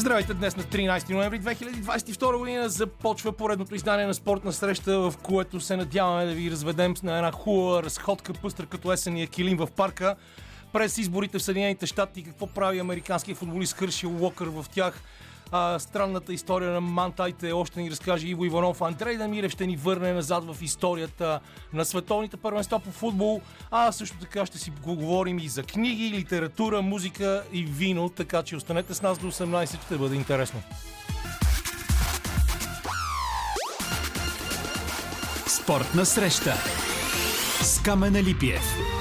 Здравейте, днес на 13 ноември 2022 година започва поредното издание на спортна среща, в което се надяваме да ви разведем на една хубава разходка, пъстра като есения килим в парка. През изборите в Съединените щати, какво прави американският футболист Хършил Уокър в тях, а, странната история на мантайте още ни разкаже Иво Иванов. Андрей Дамирев ще ни върне назад в историята на световните първенства по футбол. А също така ще си говорим и за книги, литература, музика и вино, така че останете с нас до 18, ще бъде интересно. Спортна среща с Камена Липиев.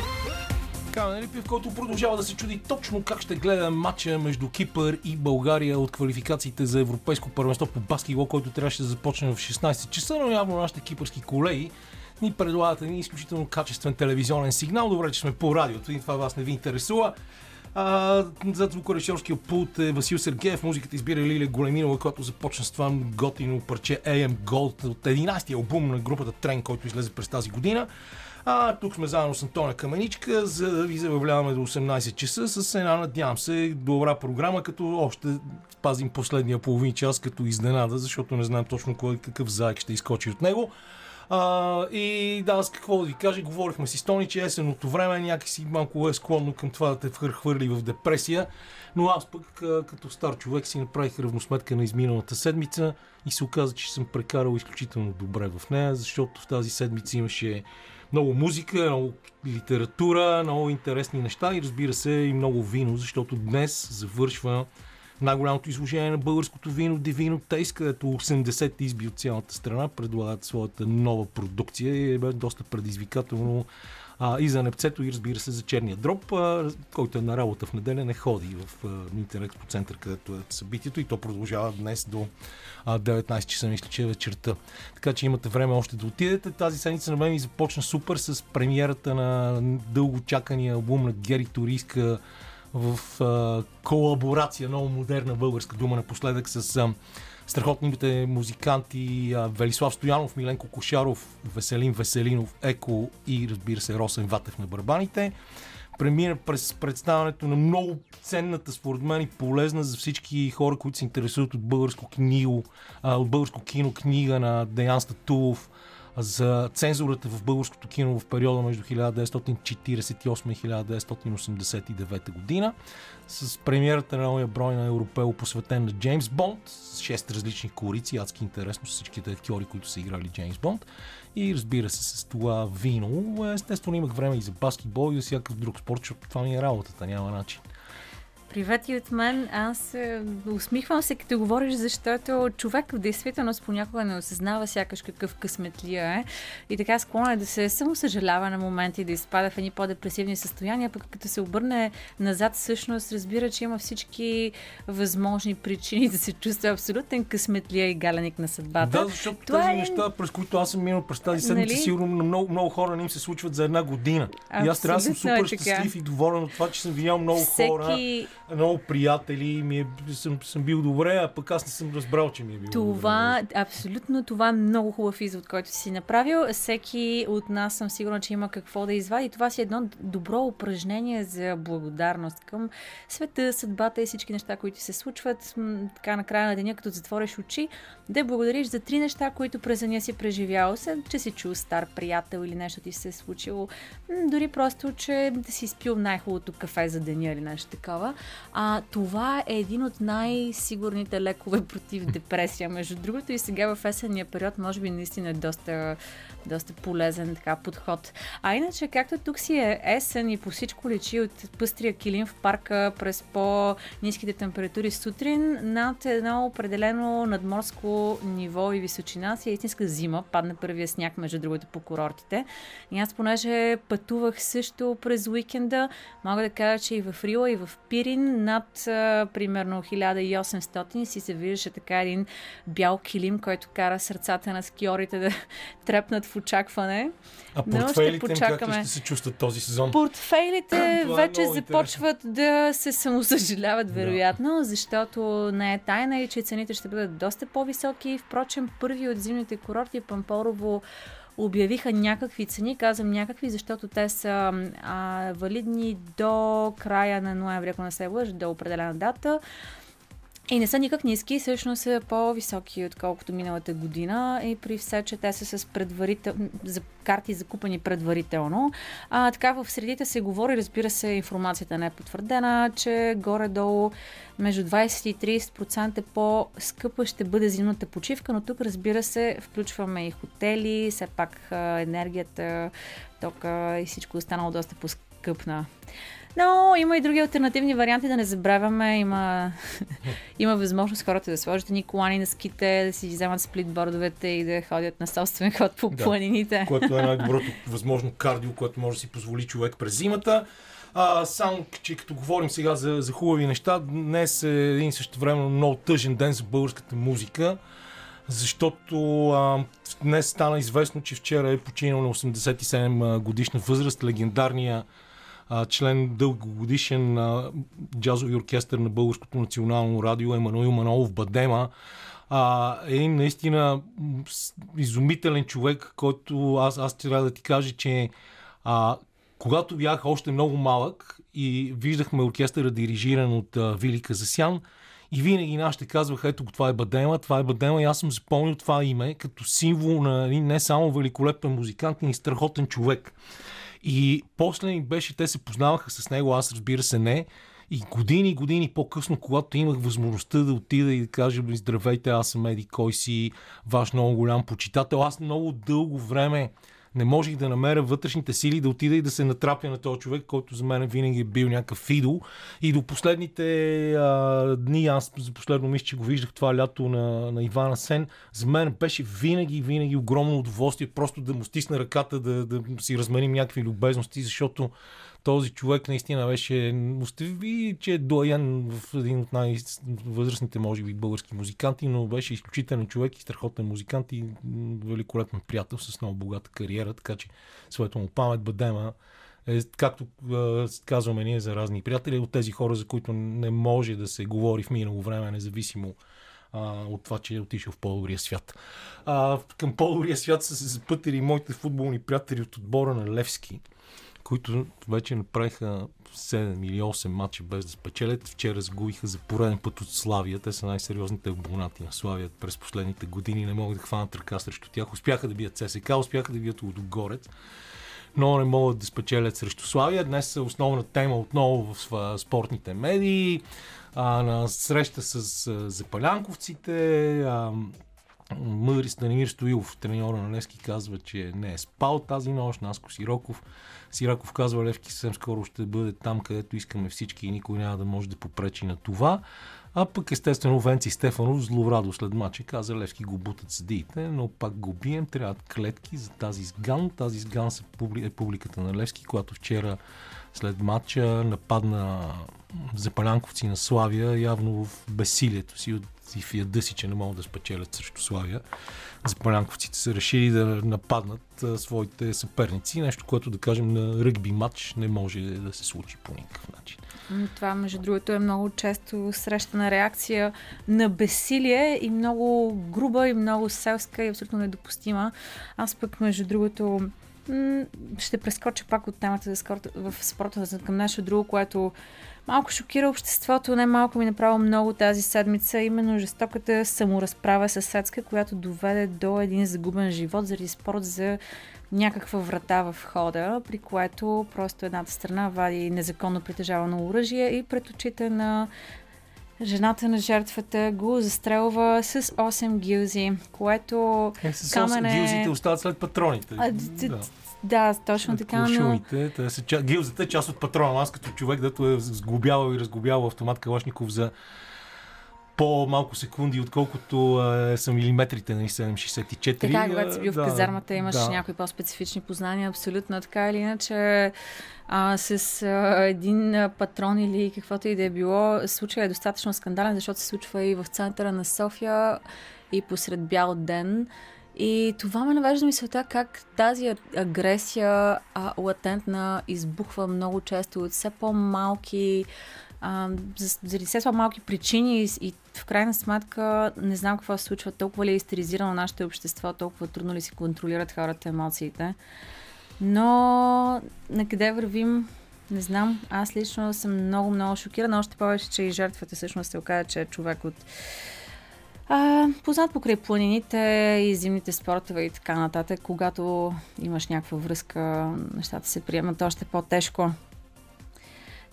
Камен Липиев, който продължава да се чуди точно как ще гледа матча между Кипър и България от квалификациите за Европейско първенство по баскетбол, който трябваше да започне в 16 часа, но явно нашите кипърски колеги ни предлагат един изключително качествен телевизионен сигнал. Добре, че сме по радиото и това вас не ви интересува. А, за звукорежисьорския пулт е Васил Сергеев, музиката избира Лилия Големинова, която започна с това готино парче AM Gold от 11-ти албум на групата Трен, който излезе през тази година. А тук сме заедно с Антоня Каменичка, за да ви забавляваме до 18 часа с една, надявам се, добра програма, като още пазим последния половин час като изненада, защото не знам точно кой какъв заек ще изкочи от него. А, и да, аз какво да ви кажа, говорихме с Тони, че есеното време някакси малко е склонно към това да те хвърли в депресия, но аз пък като стар човек си направих равносметка на изминалата седмица и се оказа, че съм прекарал изключително добре в нея, защото в тази седмица имаше много музика, много литература, много интересни неща и разбира се и много вино, защото днес завършва най-голямото изложение на българското вино Divino Taste, където 80 изби от цялата страна предлагат своята нова продукция и е доста предизвикателно а, и за непцето, и разбира се за черния дроб, а, който е на работа в неделя, не ходи в интернет по център, където е събитието и то продължава днес до а, 19 часа, мисля, че е вечерта. Така че имате време още да отидете. Тази седмица на мен ми започна супер с премиерата на дълго чакания албум на Гери Туриска в а, колаборация, много модерна българска дума напоследък с а, страхотните музиканти Велислав Стоянов, Миленко Кошаров, Веселин Веселинов, Еко и разбира се Росен Ватев на барабаните. Премина през представянето на много ценната, според мен и полезна за всички хора, които се интересуват от българско, книго, от българско кино книга на Деян Статулов, за цензурата в българското кино в периода между 1948 и 1989 година с премиерата на новия брой на Европео, посветен на Джеймс Бонд, с 6 различни коалиции, адски интересно с всичките актьори, които са играли Джеймс Бонд. И разбира се, с това вино. Естествено, имах време и за баскетбол и за всякакъв друг спорт, защото това ми е работата, няма начин. Привет и от мен. Аз е, усмихвам се, като говориш, защото човек в действителност понякога не осъзнава сякаш какъв късметлия е. И така склонен е да се само съжалява на моменти, да изпада в едни по-депресивни състояния, пък като се обърне назад, всъщност разбира, че има всички възможни причини да се чувства абсолютен късметлия и галеник на съдбата. Да, защото Това тези е... неща, през които аз съм минал през тази седмица, нали? сигурно на много, много хора не им се случват за една година. Абсолютно и аз трябва да съм супер е щастлив и доволен от това, че съм видял много Всеки... хора много приятели, ми е, съм, съм бил добре, а пък аз не съм разбрал, че ми е било Това, добре. абсолютно това е много хубав извод, който си направил. Всеки от нас съм сигурна, че има какво да извади. Това си едно добро упражнение за благодарност към света, съдбата и всички неща, които се случват. Така на края на деня, като затвориш очи, да благодариш за три неща, които през деня си преживял, че си чул стар приятел или нещо ти се е случило. Дори просто, че да си спил най-хубавото кафе за деня или нещо такова. А, това е един от най-сигурните лекове против депресия. Между другото и сега в есенния период може би наистина е доста, доста полезен така подход. А иначе, както тук си е есен и по всичко личи от пъстрия килим в парка през по-низките температури сутрин, над едно определено надморско ниво и височина си е истинска зима. Падна първия сняг, между другото, по курортите. И аз, понеже пътувах също през уикенда, мога да кажа, че и в Рила, и в Пирин над а, примерно 1800 си се виждаше така един бял килим, който кара сърцата на скиорите да трепнат в очакване. А портфейлите им как ще се чувстват този сезон? Портфейлите е вече е започват да се самосъжаляват, вероятно, да. защото не е тайна и че цените ще бъдат доста по-високи. Впрочем, първи от зимните курорти Пампорово обявиха някакви цени. Казвам някакви, защото те са а, валидни до края на ноември, ако не се лъжа, до определена дата. И не са никак ниски, всъщност са по-високи, отколкото миналата година. И при все, че те са с предварител... за карти закупани предварително. А, така в средите се говори, разбира се, информацията не е потвърдена, че горе-долу между 20 и 30% по-скъпа ще бъде зимната почивка, но тук, разбира се, включваме и хотели, все пак енергията, тока и всичко останало доста по-скъпна. Но има и други альтернативни варианти, да не забравяме. Има, има възможност хората да сложат ни колани на ските, да си вземат сплитбордовете и да ходят на собствен ход по да, планините. Което е най-доброто възможно кардио, което може да си позволи човек през зимата. А, само, че като говорим сега за, за хубави неща, днес е един също време много тъжен ден за българската музика, защото а, днес стана известно, че вчера е починал на 87 годишна възраст легендарния член дългогодишен а, джазови оркестър на Българското национално радио Емануил Манолов Бадема. А, един наистина изумителен човек, който аз, аз трябва да ти кажа, че а, когато бях още много малък и виждахме оркестъра дирижиран от а, Вили Казасян, и винаги нашите казваха, ето това е Бадема, това е Бадема и аз съм запомнил това име като символ на не само великолепен музикант, но и страхотен човек. И после им беше, те се познаваха с него, аз разбира се не. И години, години по-късно, когато имах възможността да отида и да кажа, здравейте, аз съм Еди, кой си ваш много голям почитател, аз много дълго време не можех да намеря вътрешните сили да отида и да се натрапя на този човек, който за мен винаги е бил някакъв идол. И до последните а, дни, аз за последно мисля, че го виждах това лято на, на Ивана Сен, за мен беше винаги, винаги огромно удоволствие просто да му стисна ръката, да, да си разменим някакви любезности, защото този човек наистина беше, остави, че е доян в един от най-възрастните, може би, български музиканти, но беше изключителен човек и страхотен музикант и великолепен приятел с много богата кариера, така че своето му памет бъдема е, както е, казваме ние за разни приятели, от тези хора, за които не може да се говори в минало време, независимо от това, че е отишъл в по-добрия свят. А, към по-добрия свят са се запътили моите футболни приятели от отбора на Левски които вече направиха 7 или 8 матча без да спечелят. Вчера сгубиха за пореден път от Славия. Те са най-сериозните абонати на Славия през последните години. Не могат да хванат ръка срещу тях. Успяха да бият ССК, успяха да бият Лудогорец но не могат да спечелят срещу Славия. Днес е основна тема отново в спортните медии. А, на среща с запалянковците. А, Мъдри Станимир Стоилов, треньора на Левски, казва, че не е спал тази нощ. Наско Сироков Сираков казва, Левки съвсем скоро ще бъде там, където искаме всички и никой няма да може да попречи на това. А пък естествено Венци Стефанов злорадо след мача каза Левски го бутат съдиите, но пак го бием, трябват клетки за тази сган. Тази сган е публиката на Левски, която вчера след матча нападна запалянковци на Славия, явно в безсилието си от и яда си, че не могат да спечелят срещу Славия. Запалянковците са решили да нападнат а, своите съперници. Нещо, което да кажем на ръгби матч не може да се случи по никакъв начин. Това, между другото, е много често срещана реакция на безсилие и много груба и много селска и абсолютно недопустима. Аз пък, между другото, ще прескоча пак от темата за в спорта към нещо друго, което малко шокира обществото, не малко ми направо много тази седмица, именно жестоката саморазправа с Сецка, която доведе до един загубен живот заради спорт за някаква врата в хода, при което просто едната страна вади незаконно притежавано оръжие и пред очите на жената на жертвата го застрелва с 8 гилзи, което е, с 8 камене... гилзите остават след патроните. А, да. Да, точно така. Куршумите, но... са, гилзата е част от патрона. Аз като човек, дето е сглобявал и разглобявал автомат Калашников за по-малко секунди, отколкото е, са милиметрите на 764. Така, когато си бил да, в казармата, имаш да. някои по-специфични познания, абсолютно така или иначе. А, с а, един патрон или каквото и да е било, случай е достатъчно скандален, защото се случва и в центъра на София и посред бял ден. И това ме навежда мисълта как тази агресия а, латентна избухва много често от все по-малки а, заради все по-малки причини и, и в крайна сметка не знам какво се случва. Толкова ли е истеризирано нашето общество, толкова трудно ли си контролират хората емоциите. Но на къде вървим Не знам. Аз лично съм много, много шокирана. Още повече, че и жертвата всъщност се оказа, че е човек от а, познат покрай планините и зимните спортове и така нататък. Когато имаш някаква връзка, нещата се приемат още по-тежко.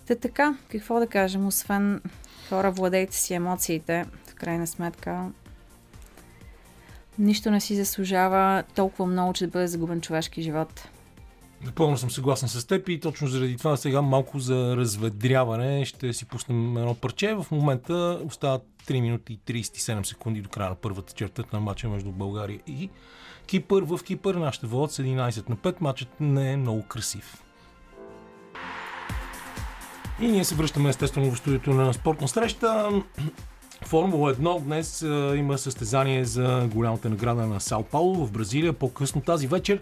Та така, какво да кажем, освен хора, владейте си емоциите, в крайна сметка, нищо не си заслужава толкова много, че да бъде загубен човешки живот. Напълно съм съгласен с теб и точно заради това сега малко за разведряване ще си пуснем едно парче. В момента остават 3 минути и 37 секунди до края на първата черта на матча между България и Кипър. В Кипър нашите водят с 11 на 5. Матчът не е много красив. И ние се връщаме естествено в студиото на спортна среща. Формула 1 днес има състезание за голямата награда на Сао Пауло в Бразилия. По-късно тази вечер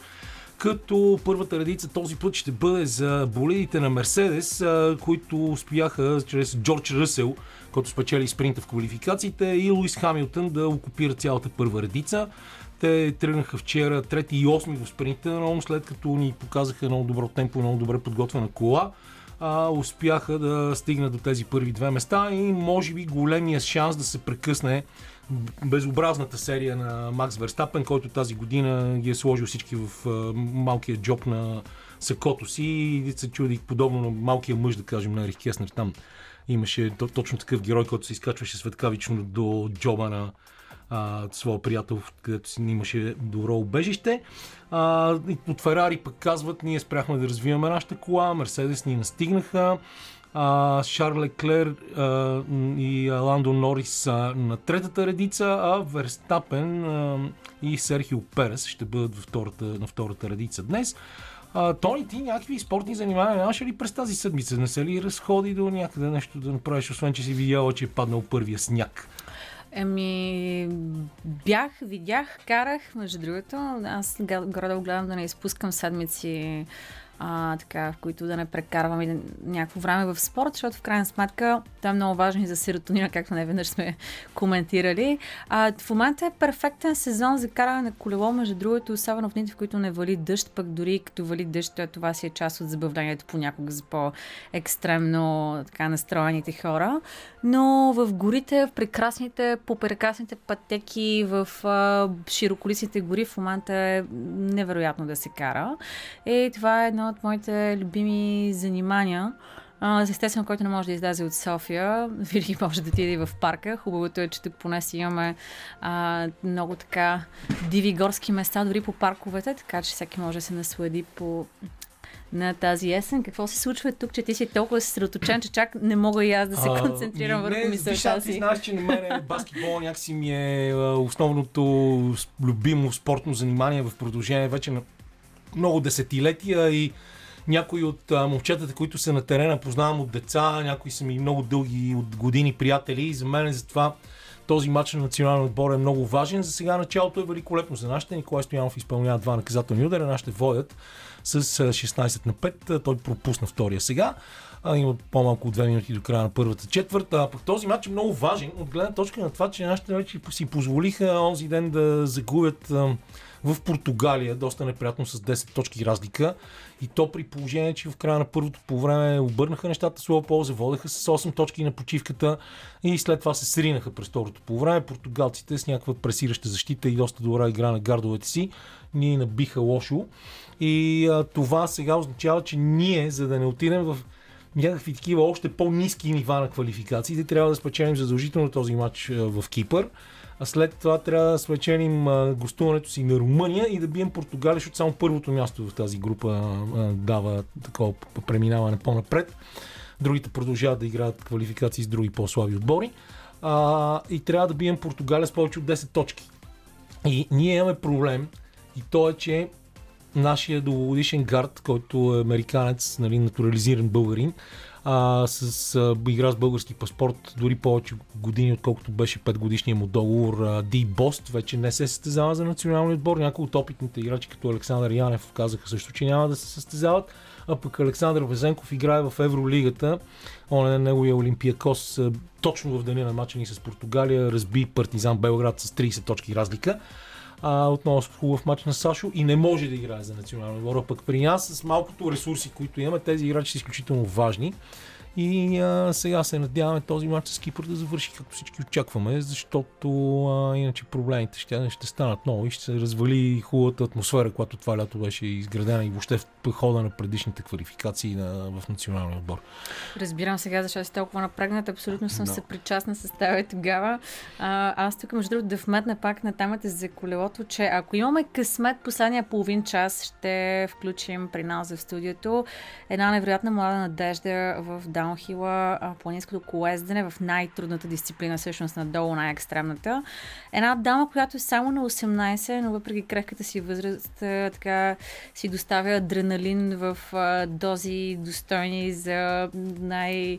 като първата редица този път ще бъде за болидите на Мерседес, които успяха чрез Джордж Ръсел, който спечели спринта в квалификациите, и Луис Хамилтън да окупира цялата първа редица. Те тръгнаха вчера трети и осми в спринта, но след като ни показаха много добро темпо, много добре подготвена кола, а, успяха да стигнат до тези първи две места и може би големия шанс да се прекъсне безобразната серия на Макс Верстапен, който тази година ги е сложил всички в малкия джоб на сакото си и се чуди подобно на малкия мъж, да кажем, на Ерих Кеснер. Там имаше точно такъв герой, който се изкачваше светкавично до джоба на а, своя приятел, където си имаше добро убежище. А, от Ферари пък казват, ние спряхме да развиваме нашата кола, Мерседес ни настигнаха а, Шарл Леклер а, и Ландо Норис са на третата редица, а Верстапен а, и Серхио Перес ще бъдат втората, на втората редица днес. А, Тони, ти някакви спортни занимания нямаш ли през тази седмица? Не се ли разходи до някъде нещо да направиш, освен че си видяла, че е паднал първия сняг? Еми, бях, видях, карах, между другото. Аз горе гледам да не изпускам седмици а, така, в които да не прекарваме някакво време в спорт, защото в крайна сметка това е много важно и за серотонина, както не веднъж сме коментирали. А, в момента е перфектен сезон за каране на колело, между другото, особено в дните, в които не вали дъжд, пък дори като вали дъжд, това си е част от забавлението понякога за по-екстремно така настроените хора. Но в горите, в прекрасните, по прекрасните пътеки, в а, широколисните гори в момента е невероятно да се кара. И това е едно от моите любими занимания. Uh, естествено, който не може да излезе от София, винаги може да отиде в парка. Хубавото е, че тук поне си имаме uh, много така диви горски места, дори по парковете, така че всеки може да се наслади по на тази есен. Какво се случва тук, че ти си толкова съсредоточен, че чак не мога и аз да се концентрирам върху мисълта си? Ти знаеш, че на мен баскетбол някакси ми е основното любимо спортно занимание в продължение вече на много десетилетия и някои от а, момчетата, които са на терена, познавам от деца, някои са ми много дълги от години приятели и за мен затова този матч на националния отбор е много важен. За сега началото е великолепно за нашите. Николай Стоянов изпълнява два наказателни удара, нашите водят с 16 на 5. Той пропусна втория сега. А, има по-малко от 2 минути до края на първата четвърта. А пък този матч е много важен от гледна точка на това, че нашите вече си позволиха онзи ден да загубят в Португалия, доста неприятно с 10 точки разлика. И то при положение, че в края на първото по време обърнаха нещата с полза, водеха с 8 точки на почивката и след това се сринаха през второто по време. Португалците с някаква пресираща защита и доста добра игра на гардовете си ни набиха лошо. И а, това сега означава, че ние, за да не отидем в някакви такива още по-низки нива на квалификациите, трябва да спечелим задължително този матч в Кипър а след това трябва да спечелим гостуването си на Румъния и да бием Португалия, защото само първото място в тази група дава такова преминаване по-напред. Другите продължават да играят квалификации с други по-слаби отбори. А, и трябва да бием Португалия с повече от 10 точки. И ние имаме проблем и то е, че нашия дългогодишен гард, който е американец, нали, натурализиран българин, а, с а, игра с български паспорт дори повече години, отколкото беше 5 годишния му договор. Ди Бост вече не се състезава за националния отбор. Някои от опитните играчи, като Александър Янев, казаха също, че няма да се състезават. А пък Александър Везенков играе в Евролигата. Он е неговия Олимпиакос точно в деня на мача ни с Португалия разби Партизан Белград с 30 точки разлика. А, отново с хубав матч на Сашо и не може да играе за национална отбор. Пък при нас с малкото ресурси, които имаме, тези играчи са изключително важни. И а, сега се надяваме този матч с Кипър да завърши както всички очакваме, защото а, иначе проблемите ще, ще станат много и ще се развали хубавата атмосфера, която това лято беше изградена и въобще в хода на предишните квалификации на, в националния отбор. Разбирам сега защо си толкова напрегнат. Абсолютно съм no. съпричастна с това и тогава. А, аз тук, между другото, да вметна пак на темата за колелото, че ако имаме късмет последния половин час, ще включим при нас в студиото една невероятна млада надежда в даунхила, планинското колездене в най-трудната дисциплина, всъщност надолу най-екстремната. Една дама, която е само на 18, но въпреки крехката си възраст, така си доставя адреналин в дози достойни за най-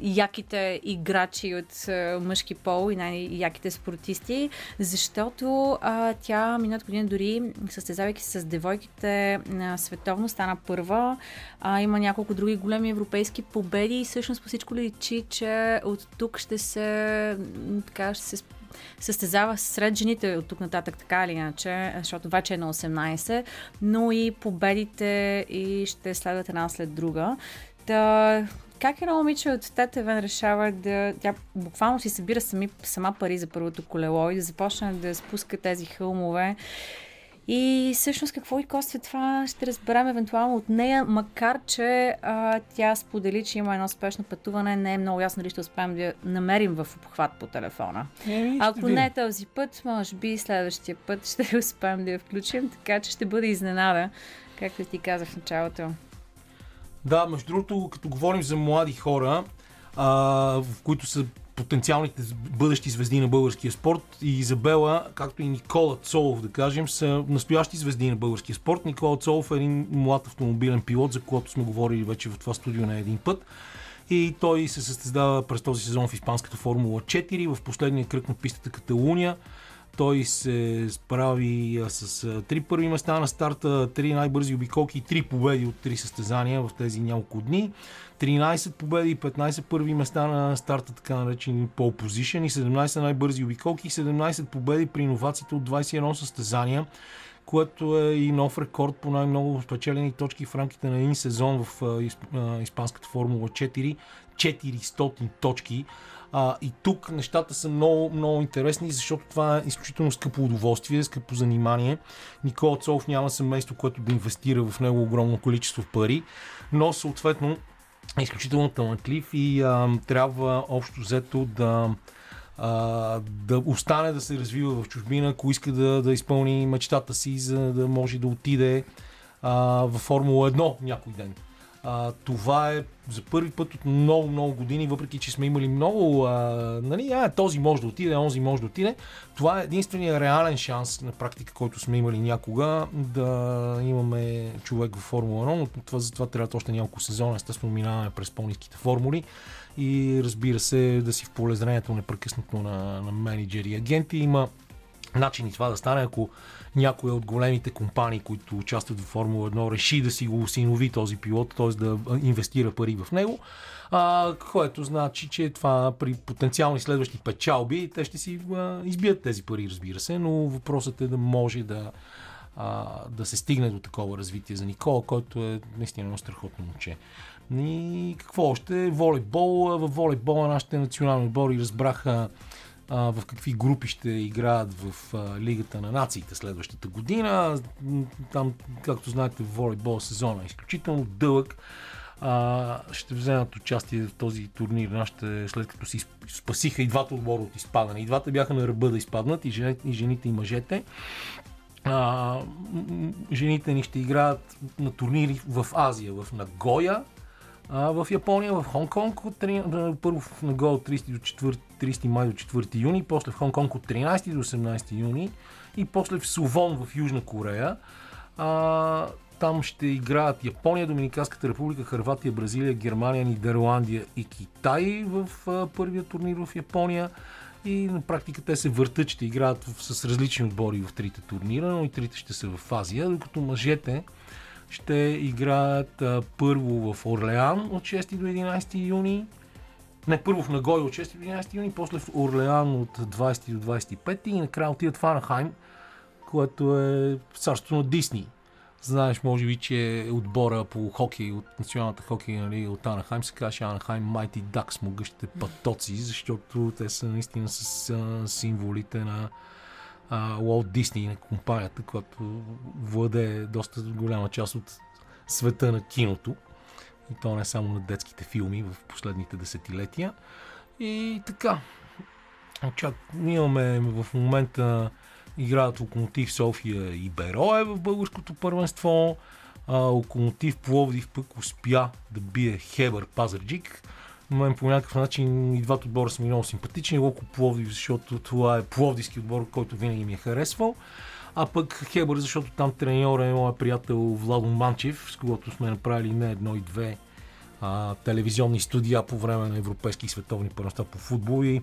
яките играчи от мъжки пол и най-яките спортисти, защото а, тя миналата година дори състезавайки се с девойките на световно стана първа. А, има няколко други големи европейски победи и всъщност по всичко личи, че от тук ще се така ще се състезава сред жените от тук нататък, така или иначе, защото вече е на 18, но и победите и ще следват една след друга. Да, как едно момиче от Тетевен решава да... Тя буквално си събира сами, сама пари за първото колело и да започне да спуска тези хълмове. И всъщност какво и коства това ще разберем евентуално от нея, макар че а, тя сподели, че има едно спешно пътуване, не е много ясно дали ще успеем да намерим в обхват по телефона. Е, Ако не е този път, може би следващия път ще успеем да я включим, така че ще бъде изненада, както ти казах в началото. Да, между другото, като говорим за млади хора, а, в които са потенциалните бъдещи звезди на българския спорт и Изабела, както и Никола Цолов, да кажем, са настоящи звезди на българския спорт. Никола Цолов е един млад автомобилен пилот, за който сме говорили вече в това студио на един път. И той се състезава през този сезон в Испанската Формула 4 в последния кръг на пистата Каталуния. Той се справи с три първи места на старта, три най-бързи обиколки и три победи от три състезания в тези няколко дни. 13 победи и 15 първи места на старта, така наречени пол позишън и 17 най-бързи обиколки и 17 победи при иновациите от 21 състезания което е и нов рекорд по най-много спечелени точки в рамките на един сезон в Испанската Формула 4. 400 точки. А, и тук нещата са много, много интересни, защото това е изключително скъпо удоволствие, скъпо занимание. Никола Цолов няма семейство, което да инвестира в него огромно количество пари, но съответно е изключително талантлив и а, трябва общо взето да, да остане да се развива в чужбина, ако иска да, да изпълни мечтата си, за да може да отиде а, в Формула 1 някой ден. А, това е за първи път от много, много години, въпреки че сме имали много, а, нали, а, този може да отиде, онзи може да отиде. Това е единствения реален шанс на практика, който сме имали някога да имаме човек в Формула 1, но това, за това трябва още няколко сезона. Естествено, минаваме през по-низките формули и разбира се да си в полезрението непрекъснато на, на менеджери и агенти. Има начини това да стане, ако някоя от големите компании, които участват в Формула 1, реши да си го осинови този пилот, т.е. да инвестира пари в него, а, което значи, че това при потенциални следващи печалби, те ще си а, избият тези пари, разбира се, но въпросът е да може да, а, да се стигне до такова развитие за Никола, който е наистина страхотно момче. И какво още? Волейбол. В волейбола нашите национални отбори разбраха а, в какви групи ще играят в а, Лигата на нациите следващата година. Там, както знаете, волейбол сезона е изключително дълъг. А, ще вземат участие в този турнир нашите, след като си спасиха и двата отбора от изпадане. И двата бяха на ръба да изпаднат, и жените, и, жените, и мъжете. А, жените ни ще играят на турнири в Азия, в Нагоя, а, в Япония, в Хонг-Конг, от, първо в Нагоя от 30, до 4, 30 май до 4 юни, после в Хонг-Конг от 13 до 18 юни и после в Сувон в Южна Корея. А, там ще играят Япония, Доминиканската република, Харватия, Бразилия, Германия, Нидерландия и Китай в а, първия турнир в Япония. И на практика те се въртат, ще играят с различни отбори в трите турнира, но и трите ще са в Азия, докато мъжете ще играят а, първо в Орлеан от 6 до 11 юни. Не, първо в Нагой от 6 до 11 юни, после в Орлеан от 20 до 25 и накрая отиват в Анахайм което е царството на Дисни. Знаеш, може би, че отбора по хокей, от националната хокей нали, от Анахайм се казва Анахайм Mighty Ducks, могъщите патоци, защото те са наистина с а, символите на Уолт Дисни, компанията, която владее доста голяма част от света на киното. И то не само на детските филми в последните десетилетия. И така. Чак, имаме в момента играят Локомотив София и Берое в българското първенство. А, Локомотив Пловдив пък успя да бие Хебър Пазарджик. Мен по някакъв начин и двата отбора са ми много симпатични. Локо Пловдив, защото това е пловдивски отбор, който винаги ми е харесвал. А пък Хебър, защото там треньор е моят приятел Владо Манчев, с когото сме направили не едно и две а, телевизионни студия по време на европейски и световни първенства по футбол и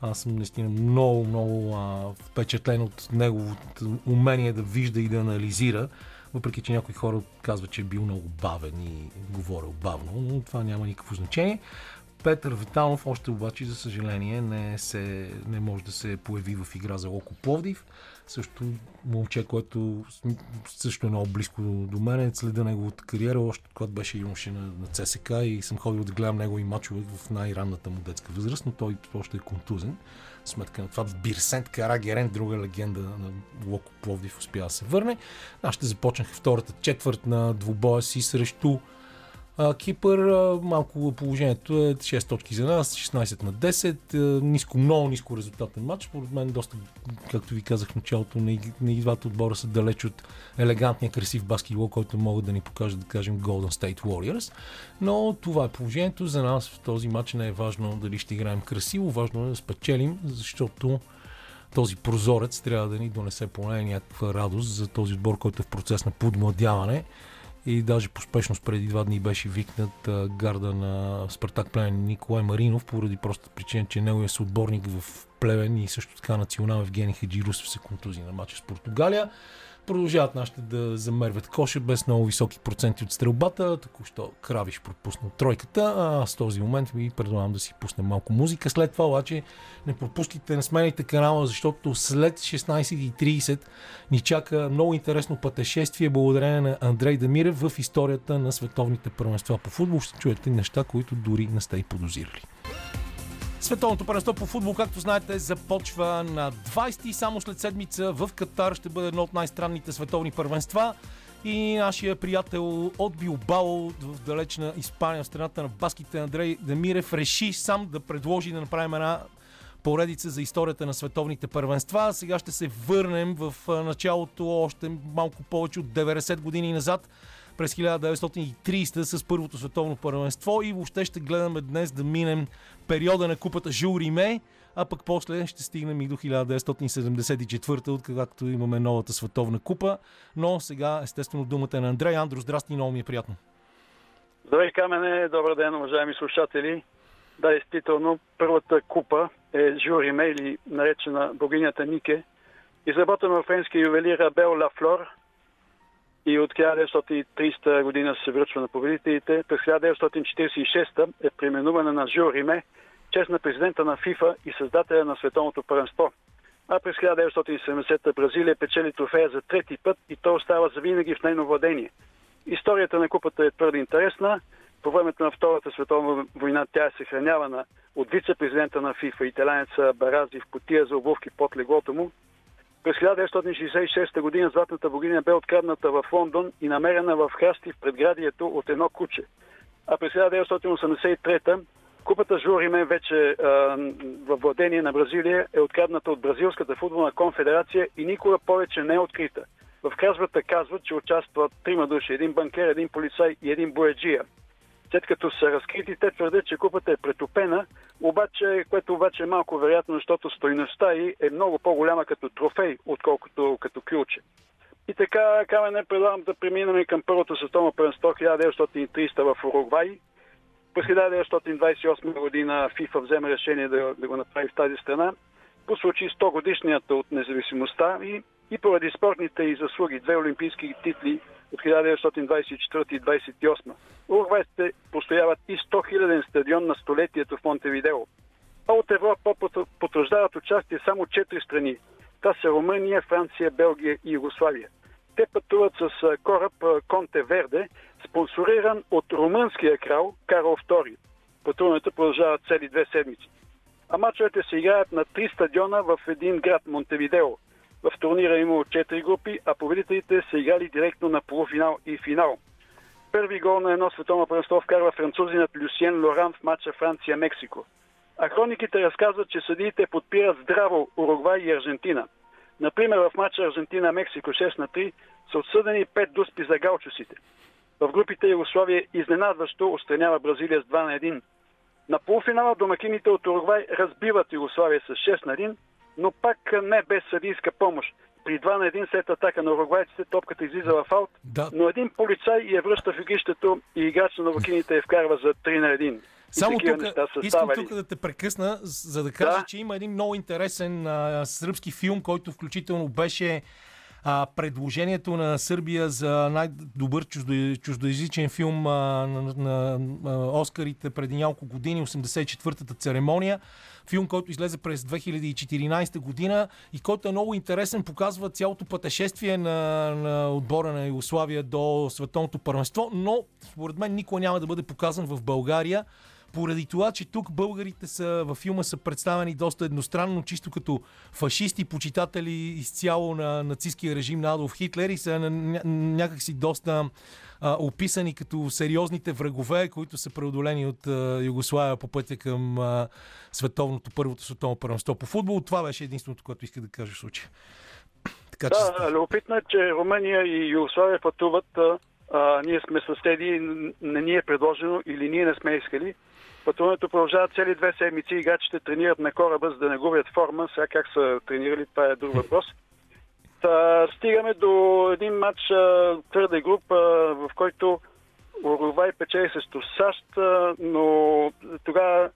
аз съм наистина много, много а, впечатлен от неговото умение да вижда и да анализира, въпреки че някои хора казват, че е бил много бавен и говорил бавно, но това няма никакво значение. Петър Витанов още обаче, за съжаление, не, се, не може да се появи в игра за Локо Пловдив. Също момче, което също е много близко до мен, следа неговата кариера, още когато беше юноше на, на ЦСК и съм ходил да гледам негови мачове в най-ранната му детска възраст, но той още е контузен. Сметка на това Бирсент Карагерен, друга легенда на Локо Пловдив, успя да се върне. Аз ще започнах втората четвърт на двубоя си срещу Кипър, малко положението е 6 точки за нас, 16 на 10, а, ниско, много ниско резултатен матч. Според мен доста, както ви казах в началото, не и двата отбора са далеч от елегантния, красив баскетбол, който могат да ни покажат, да кажем, Golden State Warriors. Но това е положението. За нас в този матч не е важно дали ще играем красиво, важно е да спечелим, защото този прозорец трябва да ни донесе поне някаква радост за този отбор, който е в процес на подмладяване и даже по спешност преди два дни беше викнат а, гарда на Спартак Плевен Николай Маринов, поради просто причина, че неговият съотборник в Плевен и също така национал Евгений Хаджирусов се контузи на матча с Португалия. Продължават нашите да замерват коша без много високи проценти от стрелбата. Току-що Кравиш пропуснал тройката, а с този момент ви предлагам да си пуснем малко музика. След това обаче не пропускайте, не сменяйте канала, защото след 16.30 ни чака много интересно пътешествие благодарение на Андрей Дамирев в историята на световните първенства по футбол. Ще чуете неща, които дори не сте и подозирали. Световното първенство по футбол, както знаете, започва на 20 и само след седмица в Катар ще бъде едно от най-странните световни първенства. И нашия приятел от Билбао в далечна Испания, в страната на баските Андрей Демирев, реши сам да предложи да направим една поредица за историята на световните първенства. Сега ще се върнем в началото, още малко повече от 90 години назад, през 1930 с първото световно първенство и въобще ще гледаме днес да минем периода на купата Жул Риме, а пък после ще стигнем и до 1974, от когато имаме новата световна купа. Но сега, естествено, думата е на Андрей. Андро, здрасти, много ми е приятно. Здравей, Камене, добър ден, уважаеми слушатели. Да, действително, първата купа е Риме или наречена богинята Нике, изработена в френския ювелир Абел Лафлор и от 1930 година се връчва на победителите. През 1946 е преименувана на Жил Риме, чест на президента на ФИФА и създателя на световното първенство. А през 1970 Бразилия печели трофея за трети път и то остава завинаги в нейно владение. Историята на купата е твърде интересна. По времето на Втората световна война тя е съхранявана от вице-президента на ФИФА, италянеца Барази в потия за обувки под леглото му. През 1966 година златната богиня бе открадната в Лондон и намерена в храсти в предградието от едно куче. А през 1983 купата Журимен вече във владение на Бразилия е открадната от Бразилската футболна конфедерация и никога повече не е открита. В казвата казват, че участват трима души, един банкер, един полицай и един бояджия. След като са разкрити, те твърдят, че купата е претопена, обаче, което обаче е малко вероятно, защото стойността й е много по-голяма като трофей, отколкото като ключе. И така, Камене, предлагам да преминем към първото световно първенство 1930 в Уругвай. През 1928 година ФИФА взема решение да, да го направи в тази страна по случай 100 годишнията от независимостта и, и поради спортните и заслуги, две олимпийски титли от 1924 и 28. Уругвайците постояват и 100 000 стадион на столетието в Монтевидео. А от Европа потвърждават участие само 4 страни. Това са Румъния, Франция, Белгия и Югославия. Те пътуват с кораб Конте Верде, спонсориран от румънския крал Карл II. Пътуването продължава цели две седмици. А мачовете се играят на три стадиона в един град Монтевидео. В турнира е имало 4 групи, а победителите са играли директно на полуфинал и финал. Първи гол на едно световно първенство вкарва французинът Люсиен Лоран в матча Франция-Мексико. А хрониките разказват, че съдиите подпират здраво Уругвай и Аржентина. Например, в матча Аржентина-Мексико 6 на 3 са отсъдени 5 дуспи за галчусите. В групите Югославия изненадващо устранява Бразилия с 2 на 1. На полуфинала домакините от Уругвай разбиват Югославия с 6 на 1, но пак не без съдийска помощ. При 2 на 1 след атака на уругвайците топката излиза в аут, Да. но един полицай я връща в игрището и играч на домакините я вкарва за 3 на 1. Само тук, искам тук да те прекъсна, за да кажа, Да. че има един много интересен а, сръбски филм, който включително беше а, предложението на Сърбия за най-добър чуждо, чуждоязичен филм а, на, на, на Оскарите преди няколко години, 84-та церемония. Филм, който излезе през 2014 година и който е много интересен, показва цялото пътешествие на, на отбора на Югославия до световното първенство, но според мен никога няма да бъде показан в България поради това, че тук българите са, във филма са представени доста едностранно, чисто като фашисти, почитатели изцяло на нацистския режим на Адолф Хитлер и са някакси доста а, описани като сериозните врагове, които са преодолени от а, Югославия по пътя към а, световното, първото световно първенство по футбол. Това беше единственото, което исках да кажа в случая. Така че... Да, любопитно е, че Румъния и Югославия пътуват. А, а, ние сме съседи, не ни е предложено или ние не сме искали. Пътуването продължава цели две седмици. Играчите тренират на кораба, за да не губят форма. Сега как са тренирали, това е друг въпрос. Та, стигаме до един матч твърда група, в който Уругвай печели срещу САЩ, но тогава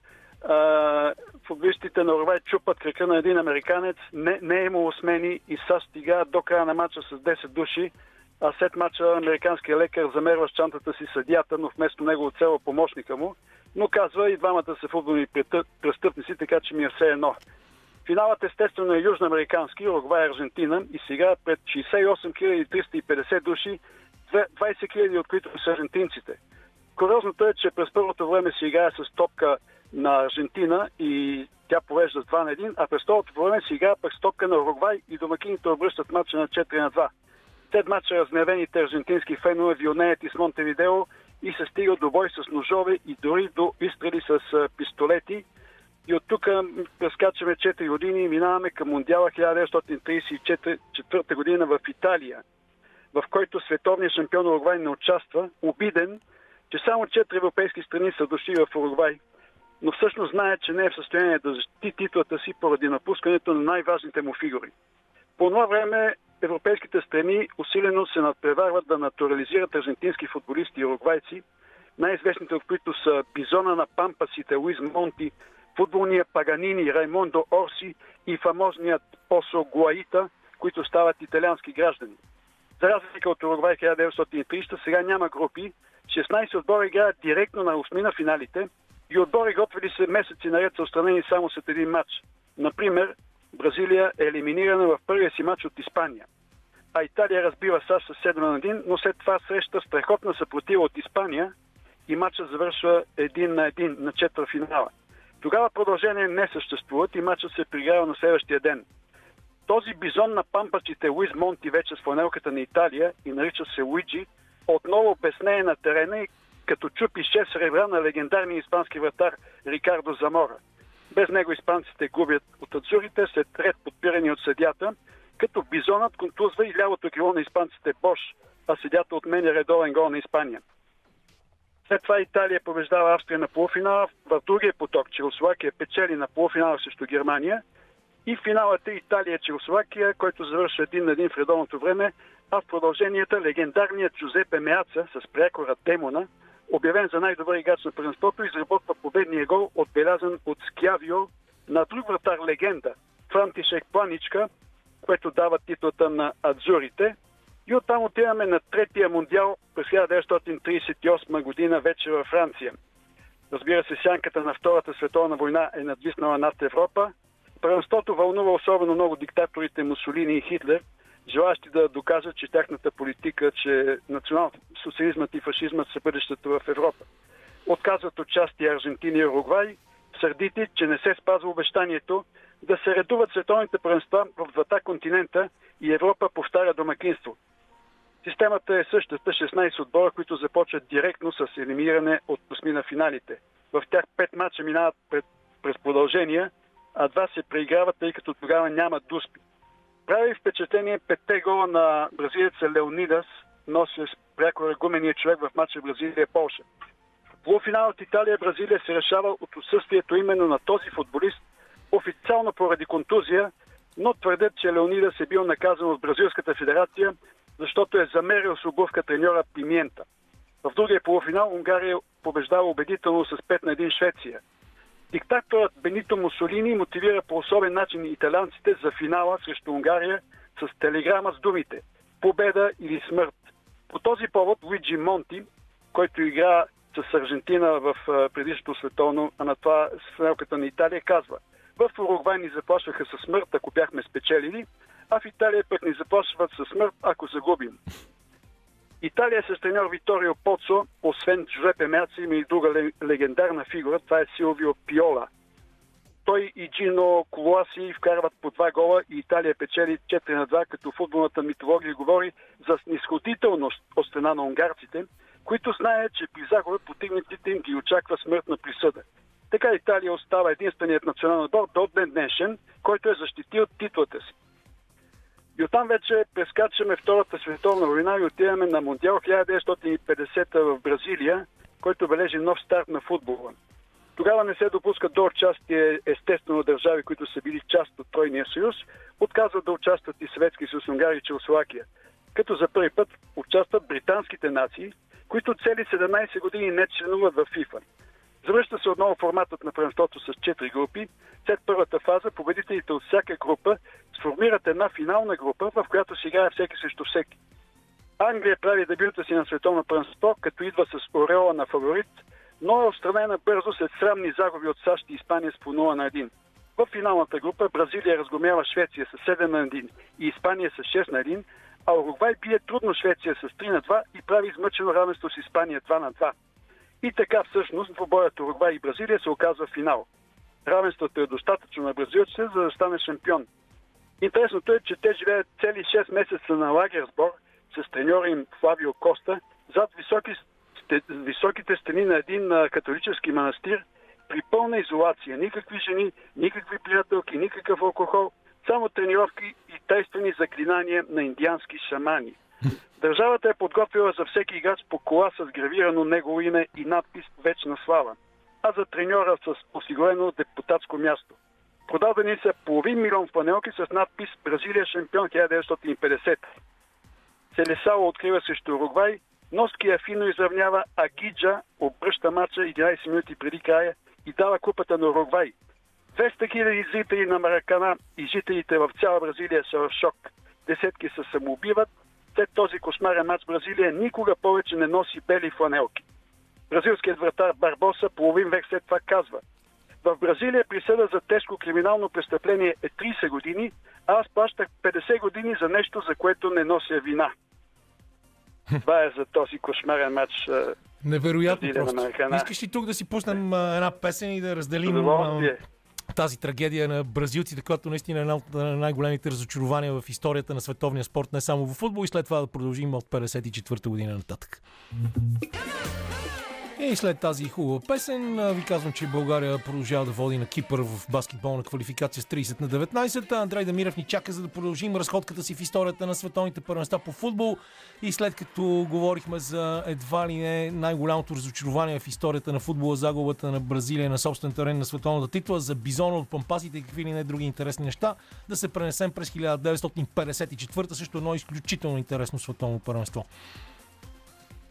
футболистите на Уругвай чупат крака на един американец. Не, не е имало смени и САЩ стига до края на матча с 10 души. А след матча американският лекар замерва с чантата си съдията, но вместо него оцела помощника му. Но казва и двамата са футболни престъпници, така че ми е все едно. Финалът естествено е южноамерикански, Уругвай Аржентина и сега пред 68 350 души, 20 000 от които са аржентинците. Куриозното е, че през първото време се играе с топка на Аржентина и тя повежда с 2 на 1, а през второто време се играе пък с топка на Уругвай и домакините обръщат матча на 4 на 2. След матча разгневените аржентински фенове вилнеят из Монтевидео и се стига до бой с ножове и дори до изстрели с пистолети. И от тук прескачаме 4 години и минаваме към Мондиала 1934 година в Италия, в който световният шампион Уругвай не участва, обиден, че само 4 европейски страни са дошли в Уругвай, но всъщност знае, че не е в състояние да защити титлата си поради напускането на най-важните му фигури. По това време европейските страни усилено се надпреварват да натурализират аржентински футболисти и уругвайци, най-известните от които са Бизона на Пампасите Луиз Монти, футболния Паганини Раймондо Орси и фамозният Посо Гуаита, които стават италиански граждани. За разлика от Уругвай 1930, сега няма групи. 16 отбора играят директно на осмина финалите и отбори готвили се месеци наред са устранени само след един матч. Например, Бразилия е елиминирана в първия си матч от Испания. А Италия разбива САЩ с 7 на 1, но след това среща страхотна съпротива от Испания и матчът завършва един на един на четвъртфинала. Тогава продължение не съществуват и матчът се пригрява на следващия ден. Този бизон на пампачите Луиз Монти вече с фланелката на Италия и нарича се Луиджи, отново обяснее на терена и като чупи 6 сребра на легендарния испански вратар Рикардо Замора. Без него испанците губят от адзурите след ред подпирани от съдята, като бизонът контузва и лявото крило на испанците Бош, а съдята отменя редовен гол на Испания. След това Италия побеждава Австрия на полуфинала, в другия поток Чехословакия печели на полуфинала срещу Германия и финалът е Италия-Чехословакия, който завършва един на един в редовното време, а в продълженията легендарният Джузепе Меаца с прякора Демона, обявен за най-добър играч на първенството, изработва победния гол, отбелязан от Скявио на друг вратар легенда, Франтишек Планичка, което дава титлата на Адзурите. И оттам отиваме на третия мундиал през 1938 година вече във Франция. Разбира се, сянката на Втората световна война е надвиснала над Европа. Първенството вълнува особено много диктаторите Мусолини и Хитлер, желащи да докажат, че тяхната политика, че национал-социализмът и фашизмът са бъдещето в Европа. Отказват участие Аржентина и Уругвай, сърдити, че не се спазва обещанието да се редуват световните първенства в двата континента и Европа повтаря домакинство. Системата е същата 16 отбора, които започват директно с елиминиране от посми на финалите. В тях 5 мача минават през продължения, а два се преиграват, тъй като тогава няма дуспи. Прави впечатление петте гола на бразилеца Леонидас, носи пряко регумения човек в матча Бразилия-Полша. Полуфинал от Италия-Бразилия се решава от отсъствието именно на този футболист, официално поради контузия, но твърдят, че Леонидас е бил наказан от Бразилската федерация, защото е замерил с обувка треньора Пимиента. В другия полуфинал Унгария побеждава убедително с 5 на 1 Швеция. Диктаторът Бенито Мусолини мотивира по особен начин италианците за финала срещу Унгария с телеграма с думите «Победа или смърт». По този повод Луиджи Монти, който игра с Аржентина в предишното световно, а на това с финалката на Италия, казва В Уругвай ни заплашваха със смърт, ако бяхме спечелили, а в Италия пък ни заплашват със смърт, ако загубим. Италия с треньор Виторио Поцо, освен Джузепе Мерци, има и друга легендарна фигура, това е Силвио Пиола. Той и Джино Колуаси вкарват по два гола и Италия печели 4 на 2, като футболната митология говори за снисходителност от страна на унгарците, които знаят, че при загуба потигнатите им ги очаква смъртна присъда. Така Италия остава единственият национален отбор до ден днешен, който е защитил титлата си. И оттам вече прескачаме Втората световна война и отиваме на Мондиал 1950 в Бразилия, който бележи нов старт на футбола. Тогава не се допускат до участие естествено държави, които са били част от Тройния съюз, отказват да участват и Съветски съюз, Унгария и Чехословакия. Като за първи път участват британските нации, които цели 17 години не членуват в ФИФА. Завръща се отново форматът на първенството с 4 групи. След първата фаза победителите от всяка група сформират една финална група, в която се играе всеки срещу всеки. Англия прави дебюта си на световно първенство, като идва с ореола на фаворит, но е отстранена бързо след срамни загуби от САЩ и Испания с по 0 на 1. В финалната група Бразилия разгромява Швеция с 7 на 1 и Испания с 6 на 1, а Уругвай бие трудно Швеция с 3 на 2 и прави измъчено равенство с Испания 2 на 2. И така всъщност в боят Уругвай и Бразилия се оказва финал. Равенството е достатъчно на бразилците, за да стане шампион. Интересното е, че те живеят цели 6 месеца на лагер сбор с треньора им Флавио Коста зад високи, високите стени на един католически манастир при пълна изолация. Никакви жени, никакви приятелки, никакъв алкохол, само тренировки и тайствени заклинания на индиански шамани. Държавата е подготвила за всеки играч по кола с гравирано негово име и надпис Вечна слава, а за треньора с осигурено депутатско място. Продадени са половин милион панелки с надпис Бразилия шампион 1950. Селесало открива срещу Уругвай, Ноския фино изравнява, а Гиджа обръща мача 11 минути преди края и дава купата на Уругвай. 200 хиляди зрители на Маракана и жителите в цяла Бразилия са в шок. Десетки се самоубиват, след този кошмарен матч Бразилия никога повече не носи бели фланелки. Бразилският вратар Барбоса половин век след това казва В Бразилия присъда за тежко криминално престъпление е 30 години, а аз плащах 50 години за нещо, за което не нося вина. Това е за този кошмарен матч. Невероятно просто. Искаш ли тук да си пуснем една песен и да разделим тази трагедия на бразилците, която наистина е една от най-големите разочарования в историята на световния спорт, не само в футбол и след това да продължим от 54-та година нататък. И след тази хубава песен ви казвам, че България продължава да води на Кипър в баскетболна квалификация с 30 на 19. Андрей Дамиров ни чака за да продължим разходката си в историята на световните първенства по футбол. И след като говорихме за едва ли не най-голямото разочарование в историята на футбола, загубата на Бразилия на собствен терен на световната титла, за бизона от пампасите и какви ли не други интересни неща, да се пренесем през 1954 също едно изключително интересно световно първенство.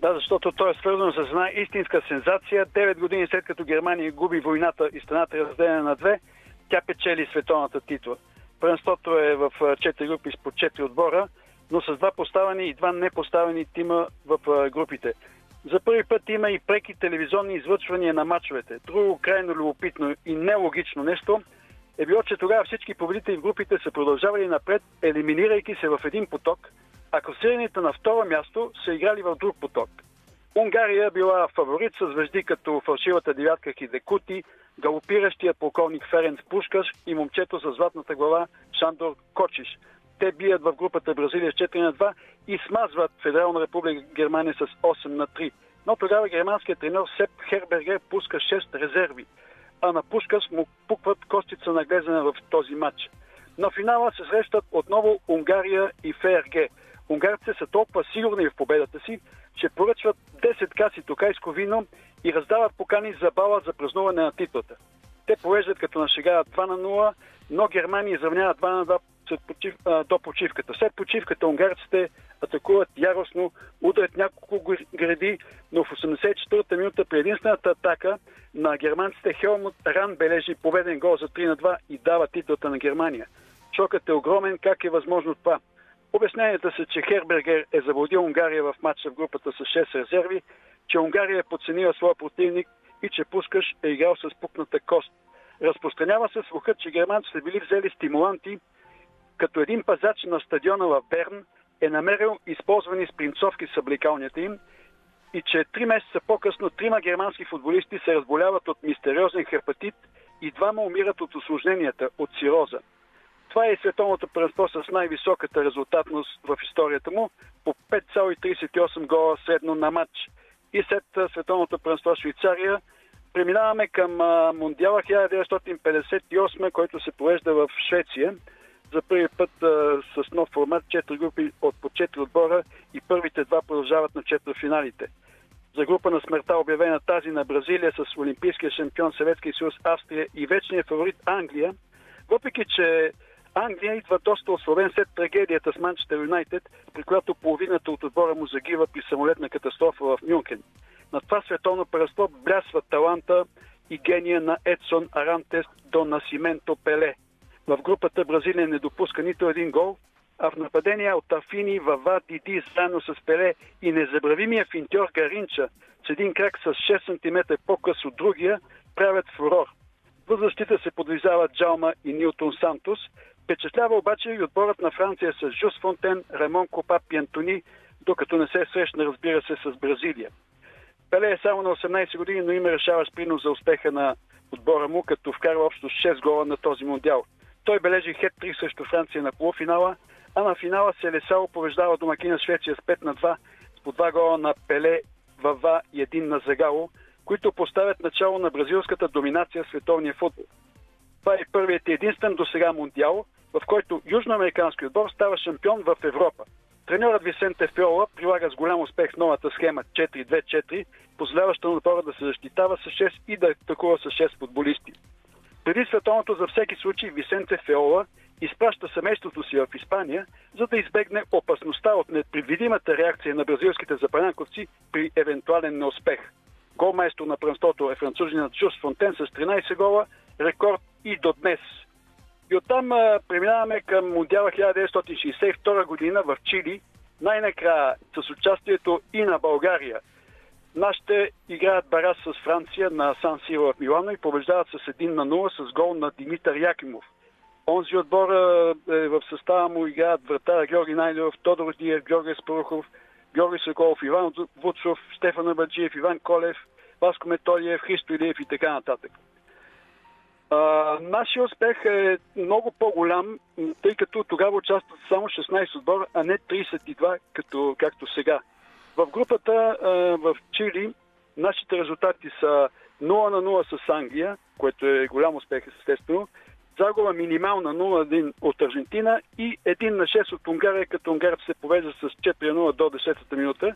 Да, защото то е свързано с една истинска сензация. Девет години след като Германия губи войната и страната е разделена на две, тя печели световната титла. Първенството е в четири групи с по четири отбора, но с два поставени и два непоставени тима в групите. За първи път има и преки телевизионни излъчвания на матчовете. Друго крайно любопитно и нелогично нещо е било, че тогава всички победители в групите са продължавали напред, елиминирайки се в един поток, а класираните на второ място са играли в друг поток. Унгария била фаворит с звезди като фалшивата девятка Хидекути, галопиращия полковник Ференц Пушкаш и момчето с златната глава Шандор Кочиш. Те бият в групата Бразилия с 4 на 2 и смазват Федерална република Германия с 8 на 3. Но тогава германският тренер Сеп Хербергер пуска 6 резерви, а на Пушкаш му пукват костица на глезена в този матч. На финала се срещат отново Унгария и ФРГ. Унгарците са толкова сигурни в победата си, че поръчват 10 каси токайско вино и раздават покани за бала за празнуване на титлата. Те повеждат като на шега 2 на 0, но Германия изравнява 2 на 2 след почив, а, до почивката. След почивката унгарците атакуват яростно, ударят няколко гради, но в 84-та минута при единствената атака на германците Хелмут Ран бележи победен гол за 3 на 2 и дава титлата на Германия. Шокът е огромен, как е възможно това? Обясненията са, че Хербергер е завладил Унгария в матча в групата с 6 резерви, че Унгария е подценила своя противник и че Пускаш е играл с пукната кост. Разпространява се слухът, че германците били взели стимуланти, като един пазач на стадиона в Берн е намерил използвани спринцовки с облекалнята им и че три месеца по-късно трима германски футболисти се разболяват от мистериозен хепатит и двама умират от осложненията, от сироза. Това е световното първенство с най-високата резултатност в историята му по 5,38 гола средно на матч. И след световното първенство Швейцария преминаваме към Мондиала 1958, който се провежда в Швеция. За първи път а, с нов формат, 4 групи от по 4 отбора и първите два продължават на четвърфиналите. За група на смъртта обявена тази на Бразилия с олимпийския шампион Съветския съюз Австрия и вечният фаворит Англия, въпреки че Англия идва доста ословен след трагедията с Манчестър Юнайтед, при която половината от отбора му загива при самолетна катастрофа в Мюнхен. На това световно първенство блясва таланта и гения на Едсон Арантес до Насименто Пеле. В групата Бразилия не допуска нито един гол, а в нападение от Афини, Вава, Диди, заедно с Пеле и незабравимия финтьор Гаринча с един крак с 6 см по-къс от другия, правят фурор. В защита се подвизават Джалма и Нилтон Сантос, Впечатлява обаче и отборът на Франция с Жус Фонтен, Ремон Копа, Пиантони, докато не се срещна, разбира се, с Бразилия. Пеле е само на 18 години, но има решаващ принос за успеха на отбора му, като вкарва общо 6 гола на този мундиал. Той бележи хет 3 срещу Франция на полуфинала, а на финала се Лесао побеждава домакина Швеция с 5 на 2 с по 2 гола на Пеле, Вава и един на Загало, които поставят начало на бразилската доминация в световния футбол. Това е първият и единствен до сега мундиал, в който южноамерикански отбор става шампион в Европа. Треньорът Висенте Фиола прилага с голям успех новата схема 4-2-4, позволяваща на отбора да се защитава с 6 и да атакува с 6 футболисти. Преди световното за всеки случай Висенте Феола изпраща семейството си в Испания, за да избегне опасността от непредвидимата реакция на бразилските запалянковци при евентуален неуспех. Голмайстор на прънството е французинът Жус Фонтен с 13 гола, рекорд и до днес – и оттам а, преминаваме към Мундиала 1962 година в Чили, най-накрая с участието и на България. Нашите играят барас с Франция на Сан Сиро в Милано и побеждават с 1 на 0 с гол на Димитър Якимов. Онзи отбор е, в състава му играят вратаря Георги Найдеров, Тодор Диев, Георги Спорухов, Георги Соколов, Иван Вудшов, Стефан Абаджиев, Иван Колев, Васко Методиев, Христо Илиев и така нататък. Нашия успех е много по-голям, тъй като тогава участват само 16 отбора, а не 32, като, както сега. В групата а, в Чили нашите резултати са 0 на 0 с Англия, което е голям успех, естествено. Загуба минимална 0-1 от Аржентина и 1 на 6 от Унгария, като Унгария се повежда с 4-0 до 10-та минута.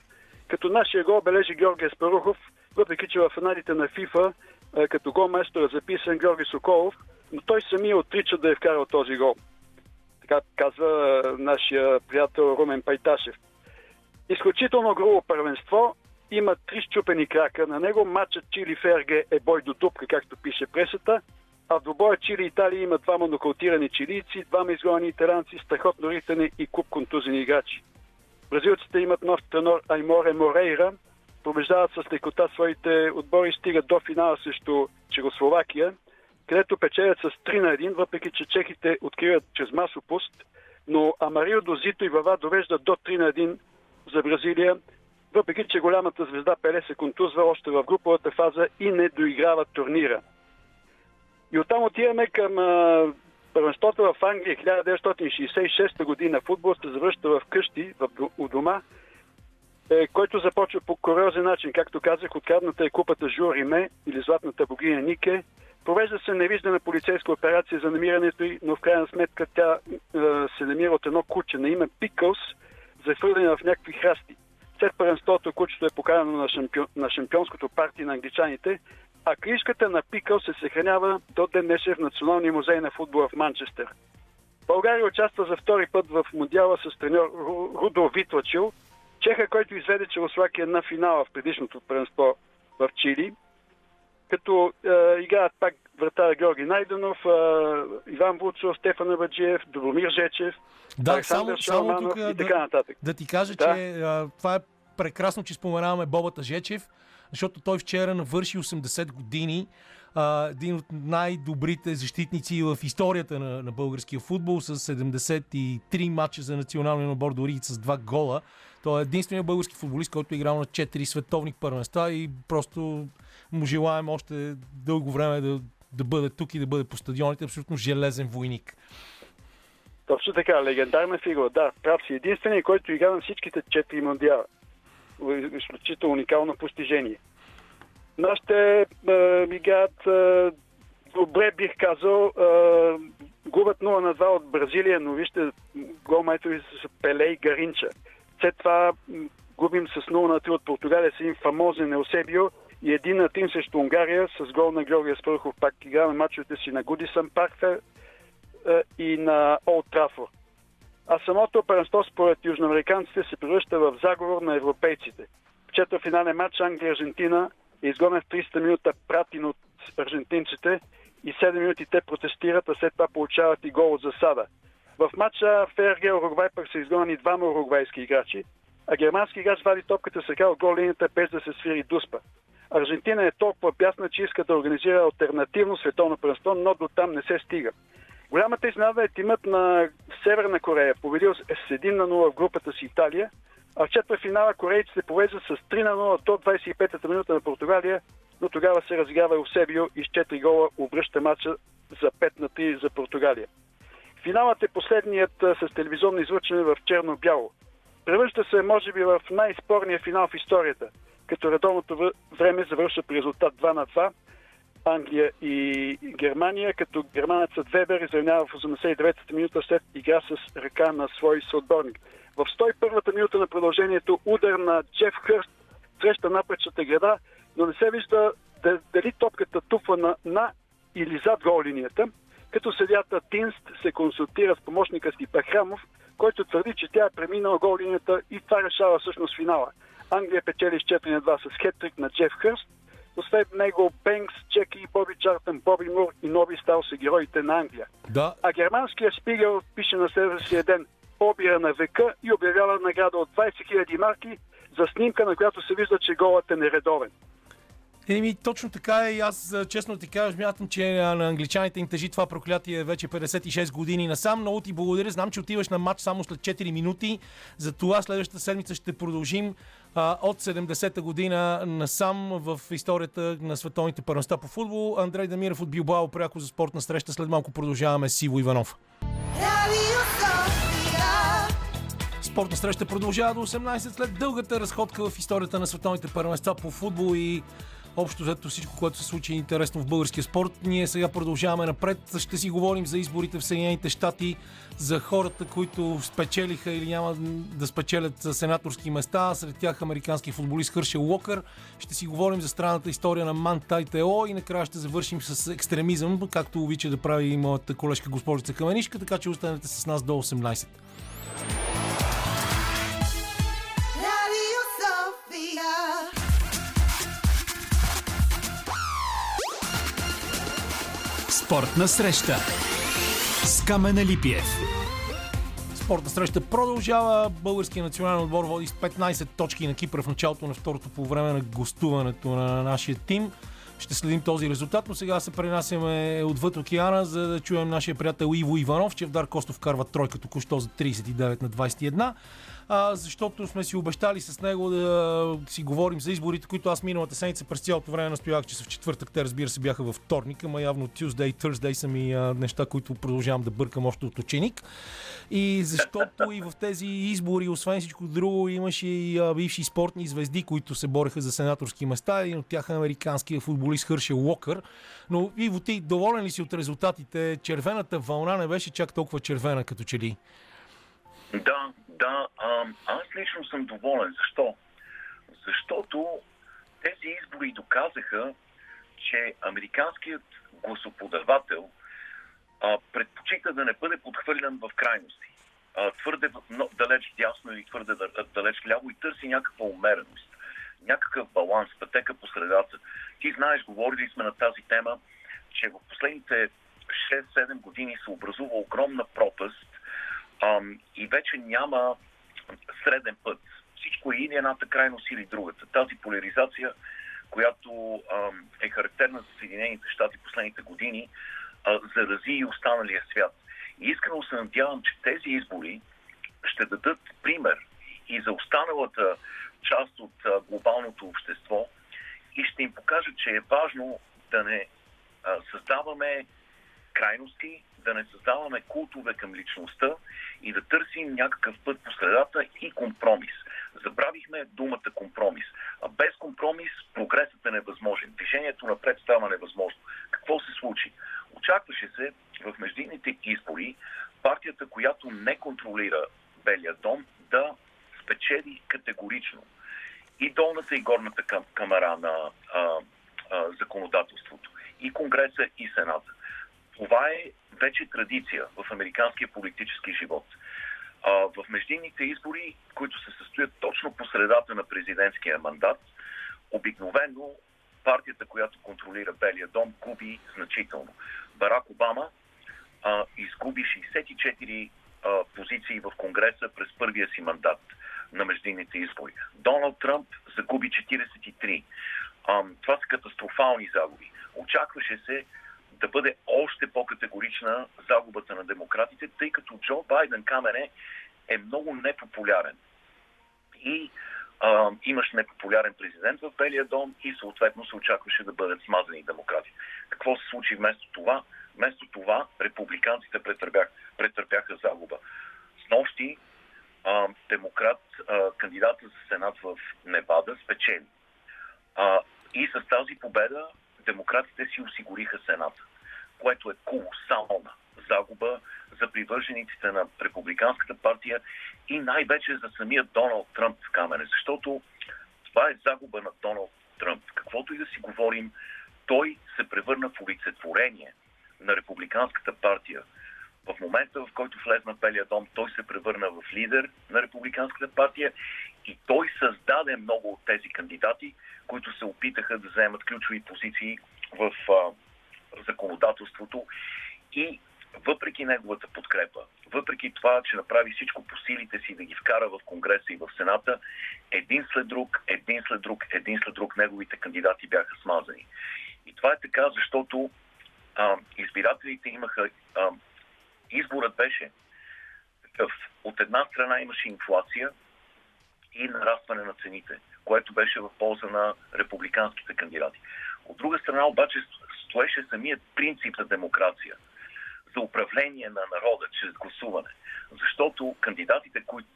Като нашия гол бележи Георгия Спарухов, въпреки че в финалите на ФИФА като голмайстор е записан Георги Соколов, но той самия отрича да е вкарал този гол. Така казва нашия приятел Румен Пайташев. Изключително грубо първенство. Има три щупени крака на него. Матчът Чили Ферге е бой до дупка, както пише пресата. А в двобоя Чили Италия има двама нокаутирани чилийци, двама изгонени италянци, страхотно ритане и куп контузени играчи. Бразилците имат нов тенор Айморе Морейра, побеждават с лекота своите отбори, стигат до финала срещу Чехословакия. където печелят с 3 на 1, въпреки че чехите откриват чрез масопуст, но Амарио Дозито и Вава довеждат до 3 на 1 за Бразилия, въпреки че голямата звезда Пеле се контузва още в груповата фаза и не доиграва турнира. И оттам отиваме към първенството в Англия 1966 година. Футбол се завръща в къщи, в, у дома, е, който започва по куриозен начин. Както казах, открадната е купата Жур Риме или Златната богиня Нике. Провежда се невиждана полицейска операция за намирането й, но в крайна сметка тя е, се намира от едно куче на име Пикълс, захвърлена в някакви храсти. След първенството кучето е поканено на, шампион, на шампионското парти на англичаните, а книжката на Пикъл се съхранява до ден днешен в Националния музей на футбола в Манчестър. България участва за втори път в Мундиала с треньор Рудо Витлачил, Чеха, който изведе Челослакия на финала в предишното първенство в Чили, като е, играят пак вратар Георги Найденов, е, Иван Вуцов, Стефан Абаджиев, Добромир Жечев, Да, Александър само, само тук и така да, нататък. да ти кажа, Да. че а, това е прекрасно, че споменаваме Бобата Жечев, защото той вчера навърши 80 години. А, един от най-добрите защитници в историята на, на българския футбол с 73 мача за националния набор, дори с два гола. Той е единственият български футболист, който е играл на 4 световни първенства и просто му желаем още дълго време да, да бъде тук и да бъде по стадионите. Абсолютно железен войник. Точно така, легендарна фигура. Да, прав си. Единственият, който игра на всичките четири мундиала. Изключително уникално постижение. Нашите е, играят е, добре, бих казал. Е, губят 0 на 2 от Бразилия, но вижте, голмайтори са Пеле и Гаринча. След това губим с 0 на 3 от Португалия с един фамозен Еусебио и един на 3 срещу Унгария с гол на Георгия Спърхов. Пак играме мачовете си на Гудисън Парк и на Олд Трафор. А самото първенство според южноамериканците се превръща в заговор на европейците. В четвъртфинален матч Англия-Аржентина е изгонен в 30 минута пратин от аржентинците и 7 минути те протестират, а след това получават и гол от засада. В матча Фергия Уругвай пък са изгонени двама уругвайски играчи, а германски играч вади топката с ръка от гол без да се свири дуспа. Аржентина е толкова бясна, че иска да организира альтернативно световно първенство, но до там не се стига. Голямата изненада е тимът на Северна Корея, победил с 1 на 0 в групата си Италия, а в четвъртфинала корейците повеждат с 3 на 0 до 25-та минута на Португалия, но тогава се разиграва Еусебио и с 4 гола обръща матча за 5 на 3 за Португалия. Финалът е последният с телевизионно излъчване в черно-бяло. Превръща се, може би, в най-спорния финал в историята, като редовното време завършва при резултат 2 на 2, Англия и Германия, като германецът Вебер изравнява в 89-та минута след игра с ръка на свой съотборник. В 101-та минута на продължението удар на Джеф Хърст среща напречната града, но не се вижда да- дали топката туфа на, на или зад гол линията, като съдята Тинст се консултира с помощника си Бахрамов, който твърди, че тя е преминала гол линията и това решава всъщност финала. Англия печели с 4 на 2 с хетрик на Джеф Хърст, след него Бенкс, Чеки, Боби Чартън, Боби Мур и Нови Стал са героите на Англия. Да, А германският Шпигел пише на следващия ден обира на века и обявява награда от 20 000 марки за снимка, на която се вижда, че голът е нередовен. Еми, точно така е и аз а, честно ти кажа, смятам, че на англичаните им тежи това проклятие вече 56 години насам. Много ти благодаря. Знам, че отиваш на матч само след 4 минути. За това следващата седмица ще продължим а, от 70-та година насам в историята на световните първенства по футбол. Андрей Дамиров от Билбао, пряко за спортна среща. След малко продължаваме с Иво Иванов. Спортна среща продължава до 18 след дългата разходка в историята на световните първенства по футбол и общо взето всичко, което се случи интересно в българския спорт. Ние сега продължаваме напред. Ще си говорим за изборите в Съединените щати, за хората, които спечелиха или няма да спечелят сенаторски места. Сред тях американски футболист Хършел Локър. Ще си говорим за странната история на Мантай Тео и накрая ще завършим с екстремизъм, както обича да прави и моята колежка госпожица Каменишка, така че останете с нас до 18. Radio Sofia. Спортна среща с Камена Липиев. Спортна среща продължава. Българския национален отбор води с 15 точки на Кипър в началото на второто по време на гостуването на нашия тим. ще следим този резултат, но сега се пренасяме отвъд океана, за да чуем нашия приятел Иво Иванов, че Вдар Костов карва тройка току-що за 39 на 21 а, защото сме си обещали с него да си говорим за изборите, които аз миналата седмица през цялото време настоях, че са в четвъртък. Те, разбира се, бяха във вторник, ама явно Tuesday и Thursday са ми а, неща, които продължавам да бъркам още от ученик. И защото и в тези избори, освен всичко друго, имаше и а, бивши спортни звезди, които се бореха за сенаторски места. Един от тях е американския футболист Хършел Уокър. Но Иво, ти доволен ли си от резултатите? Червената вълна не беше чак толкова червена, като че ли? Да, да. А, аз лично съм доволен. Защо? Защото тези избори доказаха, че американският гласоподавател а, предпочита да не бъде подхвърлян в крайности. А, твърде но, далеч дясно или твърде далеч ляво и търси някаква умереност, някакъв баланс, пътека по средата. Ти знаеш, говорили сме на тази тема, че в последните 6-7 години се образува огромна пропаст и вече няма среден път. Всичко е или едната крайност или другата. Тази поляризация, която е характерна за Съединените щати последните години, зарази и останалия свят. И искрено се надявам, че тези избори ще дадат пример и за останалата част от глобалното общество и ще им покажат, че е важно да не създаваме крайности, да не създаваме култове към личността и да търсим някакъв път по средата и компромис. Забравихме думата компромис. А без компромис прогресът е невъзможен. Движението напред става невъзможно. Какво се случи? Очакваше се в междинните избори партията, която не контролира Белия дом, да спечели категорично и долната и горната камера на а, а, законодателството, и Конгреса, и Сената. Това е вече традиция в американския политически живот. А, в междинните избори, които се състоят точно по средата на президентския мандат, обикновено партията, която контролира Белия дом, губи значително. Барак Обама а, изгуби 64 а, позиции в Конгреса през първия си мандат на междинните избори. Доналд Тръмп загуби 43. А, това са катастрофални загуби. Очакваше се да бъде още по-категорична загубата на демократите, тъй като Джо Байден Камене е много непопулярен. И а, имаш непопулярен президент в Белия дом и съответно се очакваше да бъдат смазани демократи. Какво се случи вместо това? Вместо това републиканците претърпях, претърпяха загуба. С нощи а, демократ, а, кандидата за Сенат в Невада спечели. А, и с тази победа демократите си осигуриха Сената, което е колосална загуба за привържениците на Републиканската партия и най-вече за самия Доналд Тръмп в камене, защото това е загуба на Доналд Тръмп. Каквото и да си говорим, той се превърна в олицетворение на Републиканската партия. В момента, в който влезна Белия дом, той се превърна в лидер на Републиканската партия и той създаде много от тези кандидати, които се опитаха да вземат ключови позиции в а, законодателството и въпреки неговата подкрепа, въпреки това, че направи всичко по силите си да ги вкара в Конгреса и в Сената, един след друг, един след друг, един след друг неговите кандидати бяха смазани. И това е така, защото а, избирателите имаха. А, изборът беше такъв. От една страна имаше инфлация и нарастване на цените, което беше в полза на републиканските кандидати. От друга страна обаче стоеше самият принцип за демокрация, за управление на народа чрез гласуване. Защото кандидатите, които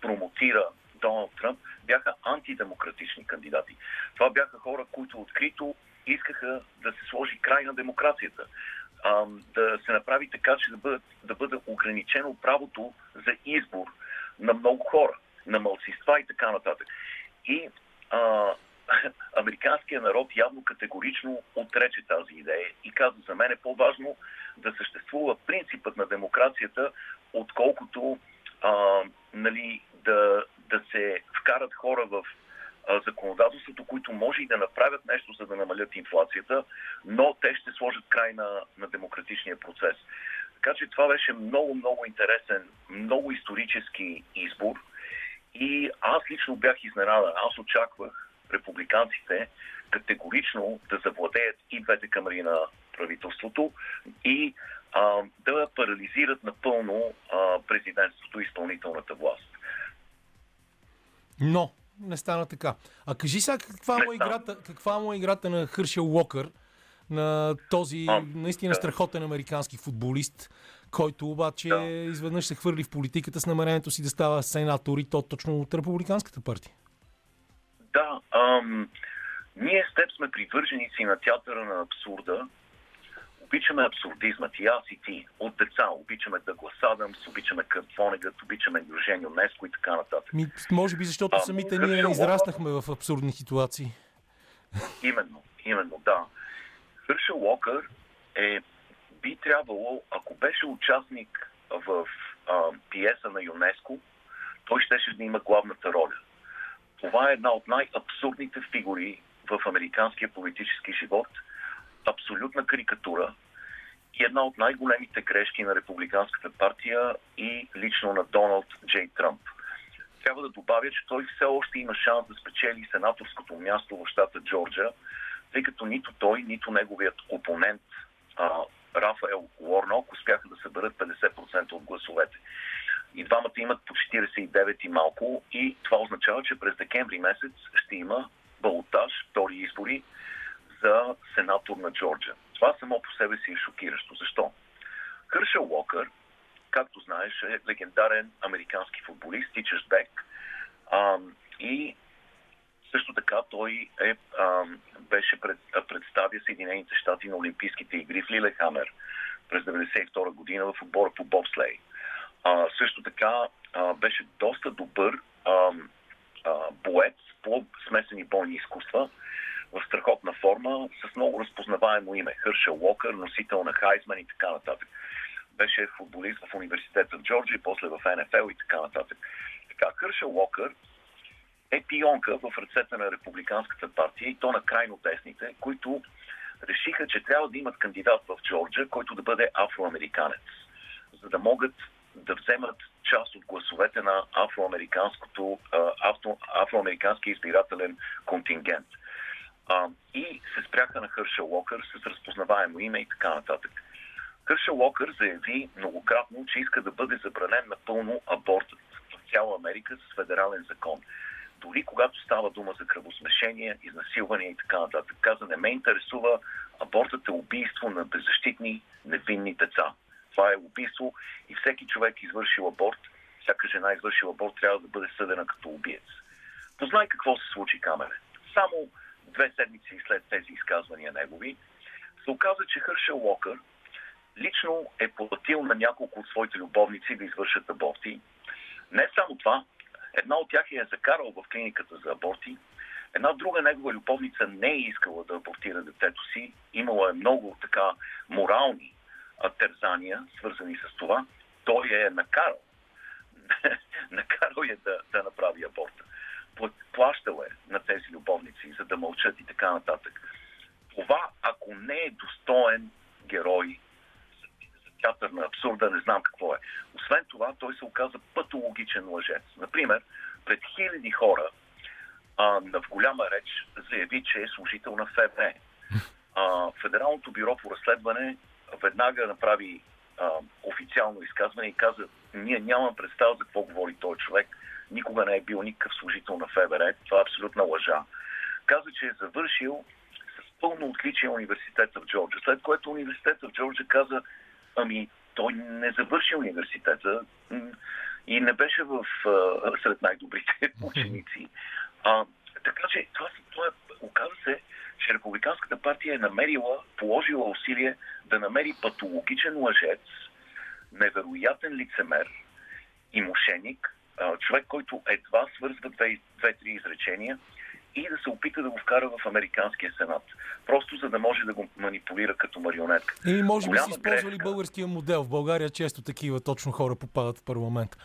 промотира Доналд Тръмп, бяха антидемократични кандидати. Това бяха хора, които открито искаха да се сложи край на демокрацията, да се направи така, че да бъде, да бъде ограничено правото за избор на много хора, на мълцинства и така нататък. И а, американският народ явно категорично отрече тази идея и каза за мен е по-важно да съществува принципът на демокрацията, отколкото а, нали, да, да се вкарат хора в законодателството, които може и да направят нещо, за да намалят инфлацията, но те ще сложат край на, на демократичния процес. Така че това беше много, много интересен, много исторически избор. И аз лично бях изненадан. Аз очаквах републиканците категорично да завладеят и двете камери на правителството и а, да парализират напълно а, президентството и изпълнителната власт. Но не стана така. А кажи сега каква му е играта, каква му е играта на Хършел Уокър, на този наистина страхотен американски футболист, който обаче Да. изведнъж се хвърли в политиката с намерението си да става сенатор и то точно от републиканската партия. Да, ам, ние с теб сме привърженици на театъра на абсурда. Обичаме абсурдизмът и аз и ти. От деца обичаме Дъглас Адамс, обичаме Кърт Вонегът, обичаме Евгенio Неско и така нататък. Ми, може би защото А, самите ние Уокър- израснахме в абсурдни ситуации. Именно, именно, да. Хършел Уокър е, би трябвало, ако беше участник в а, пиеса на ЮНЕСКО, той щеше да има главната роля. Това е една от най-абсурдните фигури в американския политически живот, абсолютна карикатура една от най-големите грешки на републиканската партия и лично на Доналд Джей Тръмп. Трябва да добавя, че той все още има шанс да спечели сенаторското място в щата Джорджа, тъй като нито той, нито неговият опонент а, Рафаел Уорнок успяха да съберат 50% от гласовете. И двамата имат по 49 и малко и това означава, че през декември месец ще има балотаж, втори избори за сенатор на Джорджа. Това само по себе си е шокиращо. Защо? Хършел Уокър, както знаеш, е легендарен американски футболист, тичаш бек. И също така той е, ам, беше пред, а, представя Съединените щати на Олимпийските игри в Лилехамер през 1992 година в отбора по бобслей. А, също така а, беше доста добър ам, а, боец по смесени бойни изкуства в страхотна форма, с много разпознаваемо име. Хършел Уокър, носител на Хайзман и така нататък. Беше футболист в университета в Джорджия, после в НФЛ и така нататък. Така, Хършел Уокър е пионка в ръцете на републиканската партия и то на крайно десните, които решиха, че трябва да имат кандидат в Джорджа, който да бъде афроамериканец, за да могат да вземат част от гласовете на афроамериканското, а, афроамерикански избирателен контингент. А, и се спряха на Хършел Уокър с разпознаваемо име и така нататък. Хършел Уокър заяви многократно, че иска да бъде забранен напълно абортът в цяла Америка с федерален закон. Дори когато става дума за кръвосмешение, изнасилване и така нататък. Каза, не ме интересува, абортът е убийство на беззащитни, невинни деца. Това е убийство и всеки човек извършил аборт, всяка жена извършила аборт, трябва да бъде съдена като убиец. Познай какво се случи, Камере. Само две седмици след тези изказвания негови, се оказа, че Хършел Уокър лично е платил на няколко от своите любовници да извършат аборти. Не само това, една от тях я е закарал в клиниката за аборти, една друга негова любовница не е искала да абортира детето си, имала е много така морални тързания, свързани с това, той я е накарал. накарал е да, да направи аборта. Пла- Плащал е на тези любовници, за да мълчат и така нататък. Това, ако не е достоен герой за, за театър на абсурда, не знам какво е. Освен това, той се оказа патологичен лъжец. Например, пред хиляди хора а, в голяма реч заяви, че е служител на ФБР. Федералното бюро по разследване веднага направи а, официално изказване и каза, ние нямам представа за какво говори този човек, никога не е бил никакъв служител на ФБР, това е абсолютна лъжа. Каза, че е завършил с пълно отличие университета в Джорджа, след което университета в Джорджа каза, ами той не завърши университета и не беше в, сред най-добрите ученици. А, така че това, това е, оказа се, че Републиканската партия е намерила, положила усилие да намери патологичен лъжец, невероятен лицемер и мошеник, а, човек, който едва свързва две- две-три изречения и да се опита да го вкара в Американския сенат. Просто за да може да го манипулира като марионетка. Или може би си използвали грешка. българския модел. В България често такива точно хора попадат в парламент.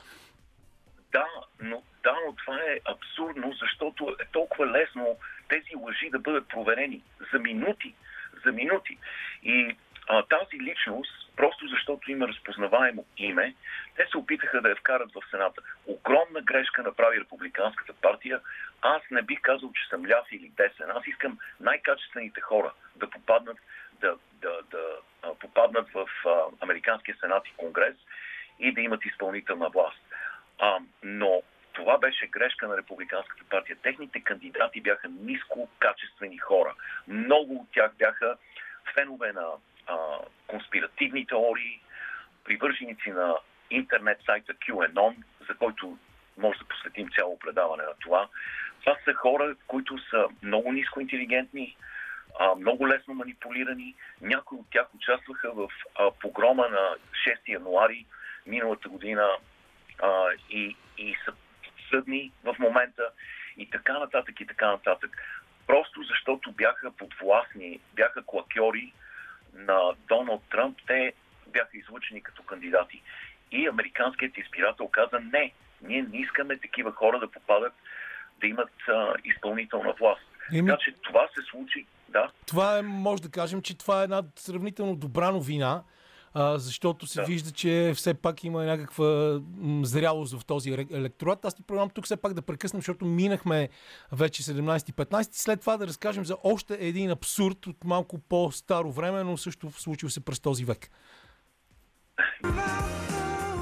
Да, но, да, но това е абсурдно, защото е толкова лесно тези лъжи да бъдат проверени за минути. За минути. И а, тази личност, просто защото има разпознаваемо име, те се опитаха да я вкарат в Сената. Огромна грешка направи Републиканската партия. Аз не бих казал, че съм ляв или десен. Аз искам най-качествените хора да попаднат, да, да, да попаднат в а, Американския сенат и конгрес и да имат изпълнителна власт. А, но това беше грешка на Републиканската партия. Техните кандидати бяха ниско качествени хора. Много от тях бяха фенове на конспиративни теории, привърженици на интернет сайта QAnon, за който може да посветим цяло предаване на това. Това са хора, които са много ниско интелигентни, много лесно манипулирани. Някои от тях участваха в погрома на 6 януари миналата година и, и са съдни в момента и така нататък и така нататък. Просто защото бяха подвластни, бяха клакьори на Доналд Тръмп, те бяха излучени като кандидати. И американският избирател каза не, ние не искаме такива хора да попадат, да имат а, изпълнителна власт. Еми- Така че това се случи, да. Това е, може да кажем, че това е една сравнително добра новина, а, защото се Да. вижда, че все пак има някаква зрялост в този електорат. Аз ти предлагам тук все пак да прекъснем, защото минахме вече 17-15 и след това да разкажем за още един абсурд от малко по-старо време, но също случил се през този век.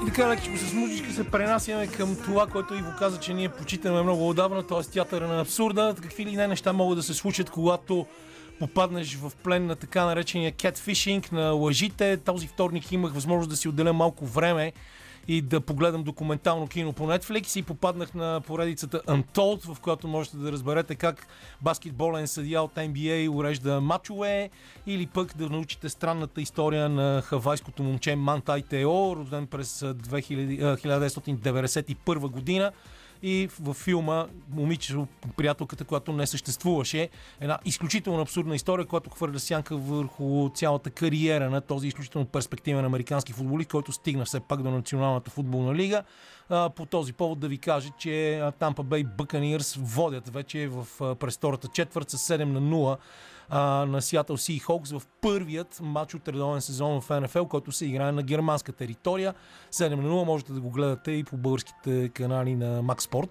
И така, лекичко с музичка се пренасяме към това, което Иво каза, че ние почитаме много отдавна, т.е. театъра на абсурда. Какви ли не неща могат да се случат, когато попаднеш в плен на така наречения catfishing, на лъжите. Този вторник имах възможност да си отделя малко време и да погледам документално кино по Netflix и попаднах на поредицата Untold, в която можете да разберете как баскетболен съдия от NBA урежда мачове или пък да научите странната история на хавайското момче Мантай Тео, роден през а, 2000, а, 1991 година и във филма момичето, приятелката, която не съществуваше. Една изключително абсурдна история, която хвърля сянка върху цялата кариера на този изключително перспективен американски футболист, който стигна все пак до Националната футболна лига. По този повод да ви кажа, че Тампа Бей Buccaneers водят вече в през втората четвърт с 7 на 0 а, на Seattle Seahawks в първият матч от редовен сезон в НФЛ, който се играе на германска територия. 7 на 0 можете да го гледате и по българските канали на Sport.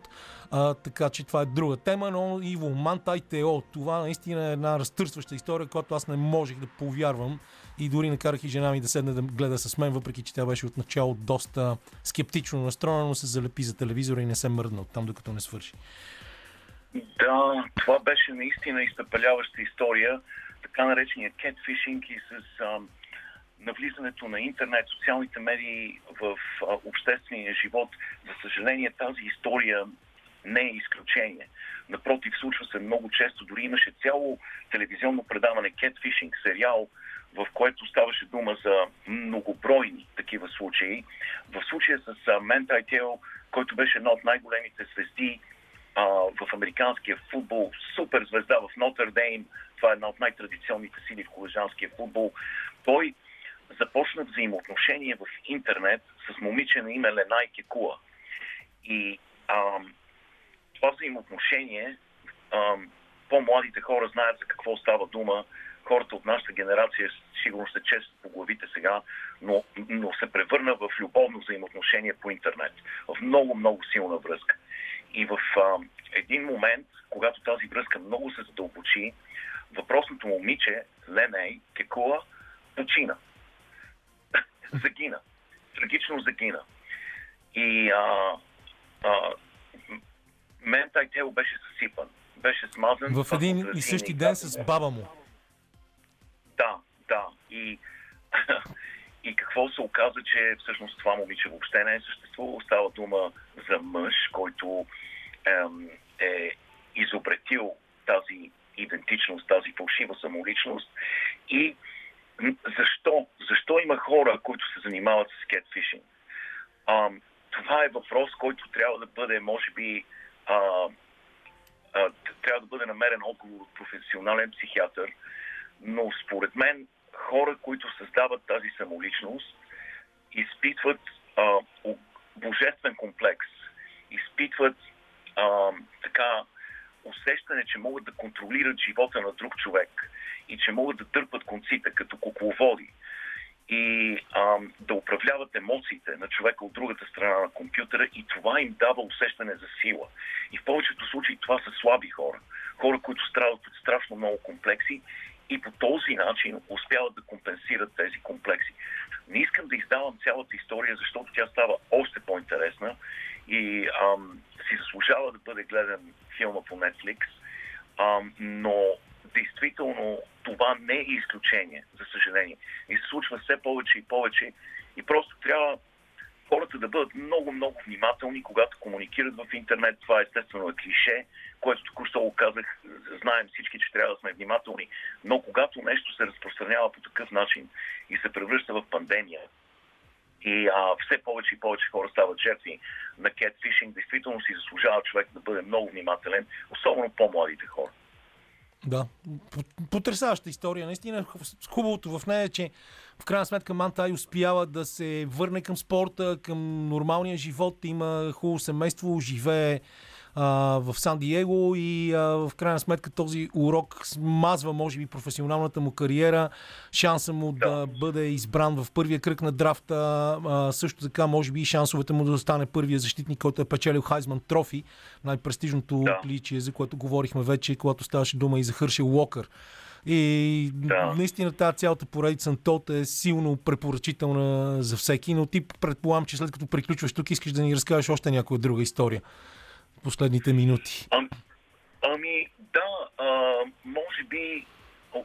А, така че това е друга тема, но Иво Мантай Тео, това наистина е една разтърсваща история, която аз не можех да повярвам и дори накарах и жена ми да седне да гледа с мен, въпреки че тя беше отначало доста скептично настроена, но се залепи за телевизора и не се мръдна от там, докато не свърши. Да, това беше наистина изтъпеляваща история, така наречения кетфишинг и с ам, навлизането на интернет, социалните медии в а, обществения живот. За съжаление, тази история не е изключение. Напротив, случва се много често. Дори имаше цяло телевизионно предаване Catfishing, сериал, в което ставаше дума за многобройни такива случаи. В случая с а, Ментай Тео, който беше една от най-големите звезди а, в американския футбол, супер звезда в Нотър Дейм, това е една от най-традиционните сили в колежанския футбол, той започна взаимоотношение в интернет с момиче на име Ленай Кекуа. И ам, това взаимоотношение, ам, по-младите хора знаят за какво става дума, хората от нашата генерация сигурно се често по главите сега, но, но се превърна в любовно взаимоотношение по интернет, в много, много силна връзка. И в а, един момент, когато тази връзка много се задълбочи, въпросното момиче, Леней Кекуа, почина. загина. Трагично загина. И а, а, Ментай Тео беше съсипан. Беше смазан. В един и същи ден с баба му. Да, да. И какво се оказа, че всъщност това момиче въобще не е съществувало. Става дума за мъж, който ем, е изобретил тази идентичност, тази фалшива самоличност. И защо? Защо има хора, които се занимават с кетфишинг? Това е въпрос, който трябва да бъде, може би, а, а, трябва да бъде намерен отговор от професионален психиатър, но според мен хора, които създават тази самоличност, изпитват а, божествен комплекс, изпитват а, така усещане, че могат да контролират живота на друг човек и че могат да дърпат конците като кукловоди и а, да управляват емоциите на човека от другата страна на компютъра и това им дава усещане за сила. И в повечето случаи това са слаби хора. Хора, които страдат от страшно много комплекси и по този начин успяват да компенсират тези комплекси. Не искам да издавам цялата история, защото тя става още по-интересна и ам, си заслужава да бъде гледан филма по Netflix, ам, но действително това не е изключение, за съжаление. И се случва все повече и повече и просто трябва хората да бъдат много, много внимателни, когато комуникират в интернет. Това естествено е клише, което току-що го казах. Знаем всички, че трябва да сме внимателни. Но когато нещо се разпространява по такъв начин и се превръща в пандемия, и а, все повече и повече хора стават жертви на кетфишинг, действително си заслужава човек да бъде много внимателен, особено по-младите хора. Да, потрясаваща история. Наистина хубавото в нея е, че в крайна сметка Мантай успява да се върне към спорта, към нормалния живот, има хубаво семейство, живее а, в Сан Диего и а, в крайна сметка този урок смазва, може би, професионалната му кариера, шанса му да, да бъде избран в първия кръг на драфта, а, също така, може би, и шансовете му да стане първия защитник, който е печелил Хайзман Трофи, най-престижното да. отличие, за което говорихме вече, когато ставаше дума и за Хършел Уокър. И да. наистина тази цялата поредица на Тот е силно препоръчителна за всеки, но ти предполагам, че след като приключваш тук, искаш да ни разкажеш още някоя друга история последните минути? А, ами, да, а, може би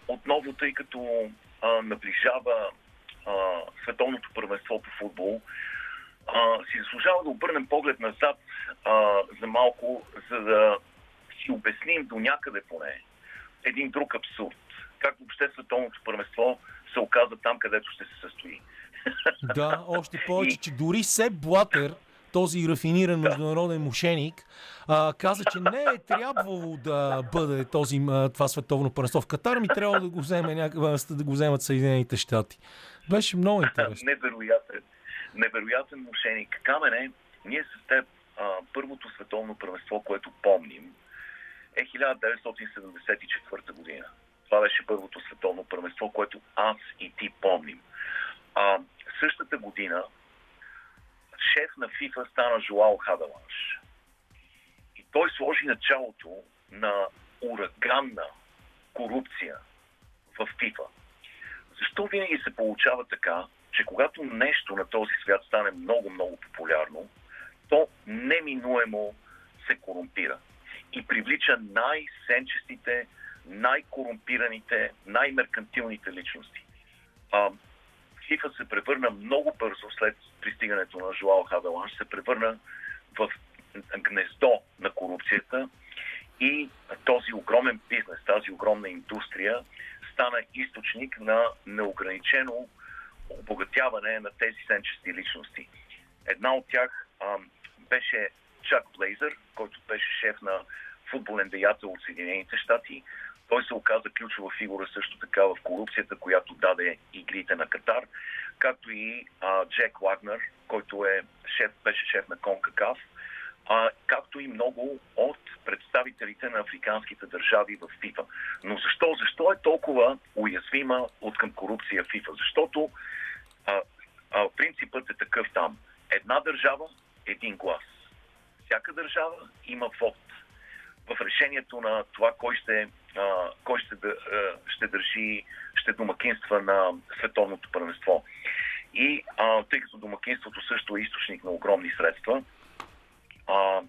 отново, тъй като а, наближава а, световното първенство по футбол, а, си заслужава да обърнем поглед назад а, за малко, за да си обясним до някъде поне един друг абсурд. Как въобще световното първенство се оказа там, където ще се състои. Да, още повече, че дори Себ Блатер, този рафиниран международен мошеник, а, каза, че не е трябвало да бъде този, това световно първенство в Катар, ми трябва да го, вземе, да го вземат Съединените щати. Беше много интересно. Невероятен. Невероятен мошеник. Камене, ние с теб а, първото световно първенство, което помним, е 1974 година. Това беше първото световно първенство, което аз и ти помним. А, същата година шеф на ФИФА стана Жуал Хадаланш. И той сложи началото на ураганна корупция в ФИФА. Защо винаги се получава така, че когато нещо на този свят стане много-много популярно, то неминуемо се корумпира и привлича най-сенчестите, най-корумпираните, най-меркантилните личности. А, ФИФА се превърна много бързо след пристигането на Жуал Хавеланш, се превърна в гнездо на корупцията и този огромен бизнес, тази огромна индустрия стана източник на неограничено обогатяване на тези сенчести личности. Една от тях а, беше Чак Блейзър, който беше шеф на футболен деятел от Съединените щати. Той се оказа ключова фигура също така в корупцията, която даде игрите на Катар, както и а, Джек Лагнер, който е шеф, беше шеф на Конкакав, а, както и много от представителите на африканските държави в ФИФА. Но защо? Защо е толкова уязвима от към корупция ФИФА? Защото а, а, принципът е такъв там. Една държава, един глас. Всяка държава има вод в решението на това кой ще, кой ще, ще държи, ще домакинства на световното първенство. И а, тъй като домакинството също е източник на огромни средства, а,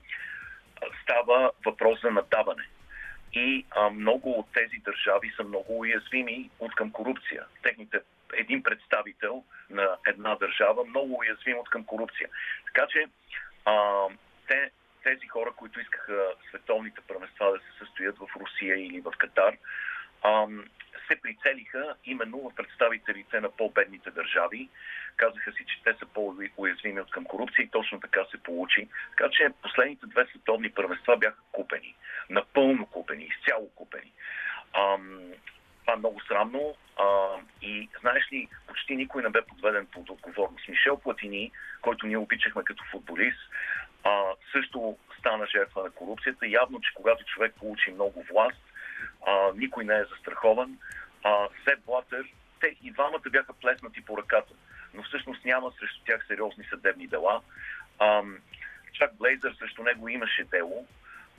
става въпрос за надаване. И а, много от тези държави са много уязвими от към корупция. Техните един представител на една държава много уязвим от към корупция. Така че а, те тези хора, които искаха световните първенства да се състоят в Русия или в Катар, се прицелиха именно в представителите на по-бедните държави. Казаха си, че те са по-уязвими от към корупция и точно така се получи. Така че последните две световни първенства бяха купени. Напълно купени, изцяло купени. Ам, това е много срамно. А, и знаеш ли, почти никой не бе подведен под отговорност. Мишел Платини, който ние обичахме като футболист, а, също стана жертва на корупцията. Явно, че когато човек получи много власт, а, никой не е застрахован. А, Сеп Блатер, те и двамата бяха плеснати по ръката, но всъщност няма срещу тях сериозни съдебни дела. Ам, Чак Блейзър срещу него имаше дело.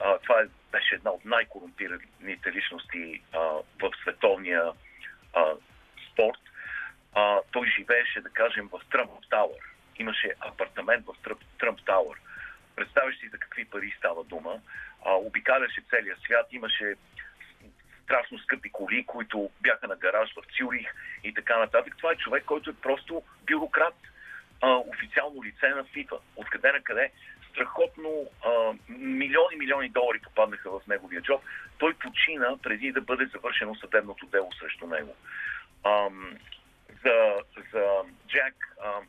А, това е, беше една от най-корумпираните личности а, в световния а, спорт. А, той живееше, да кажем, в Тръмп Тауър. Имаше апартамент в Тръмп, Тауър. Представяш си за какви пари става дума. А, обикаляше целия свят, имаше страшно скъпи коли, които бяха на гараж в Цюрих и така нататък. Това е човек, който е просто бюрократ, а, официално лице на ФИФА. Откъде на къде? Страхотно а, милиони, милиони долари попаднаха в неговия джоб. Той почина преди да бъде завършено съдебното дело срещу него. Ам, за, за Джак ам,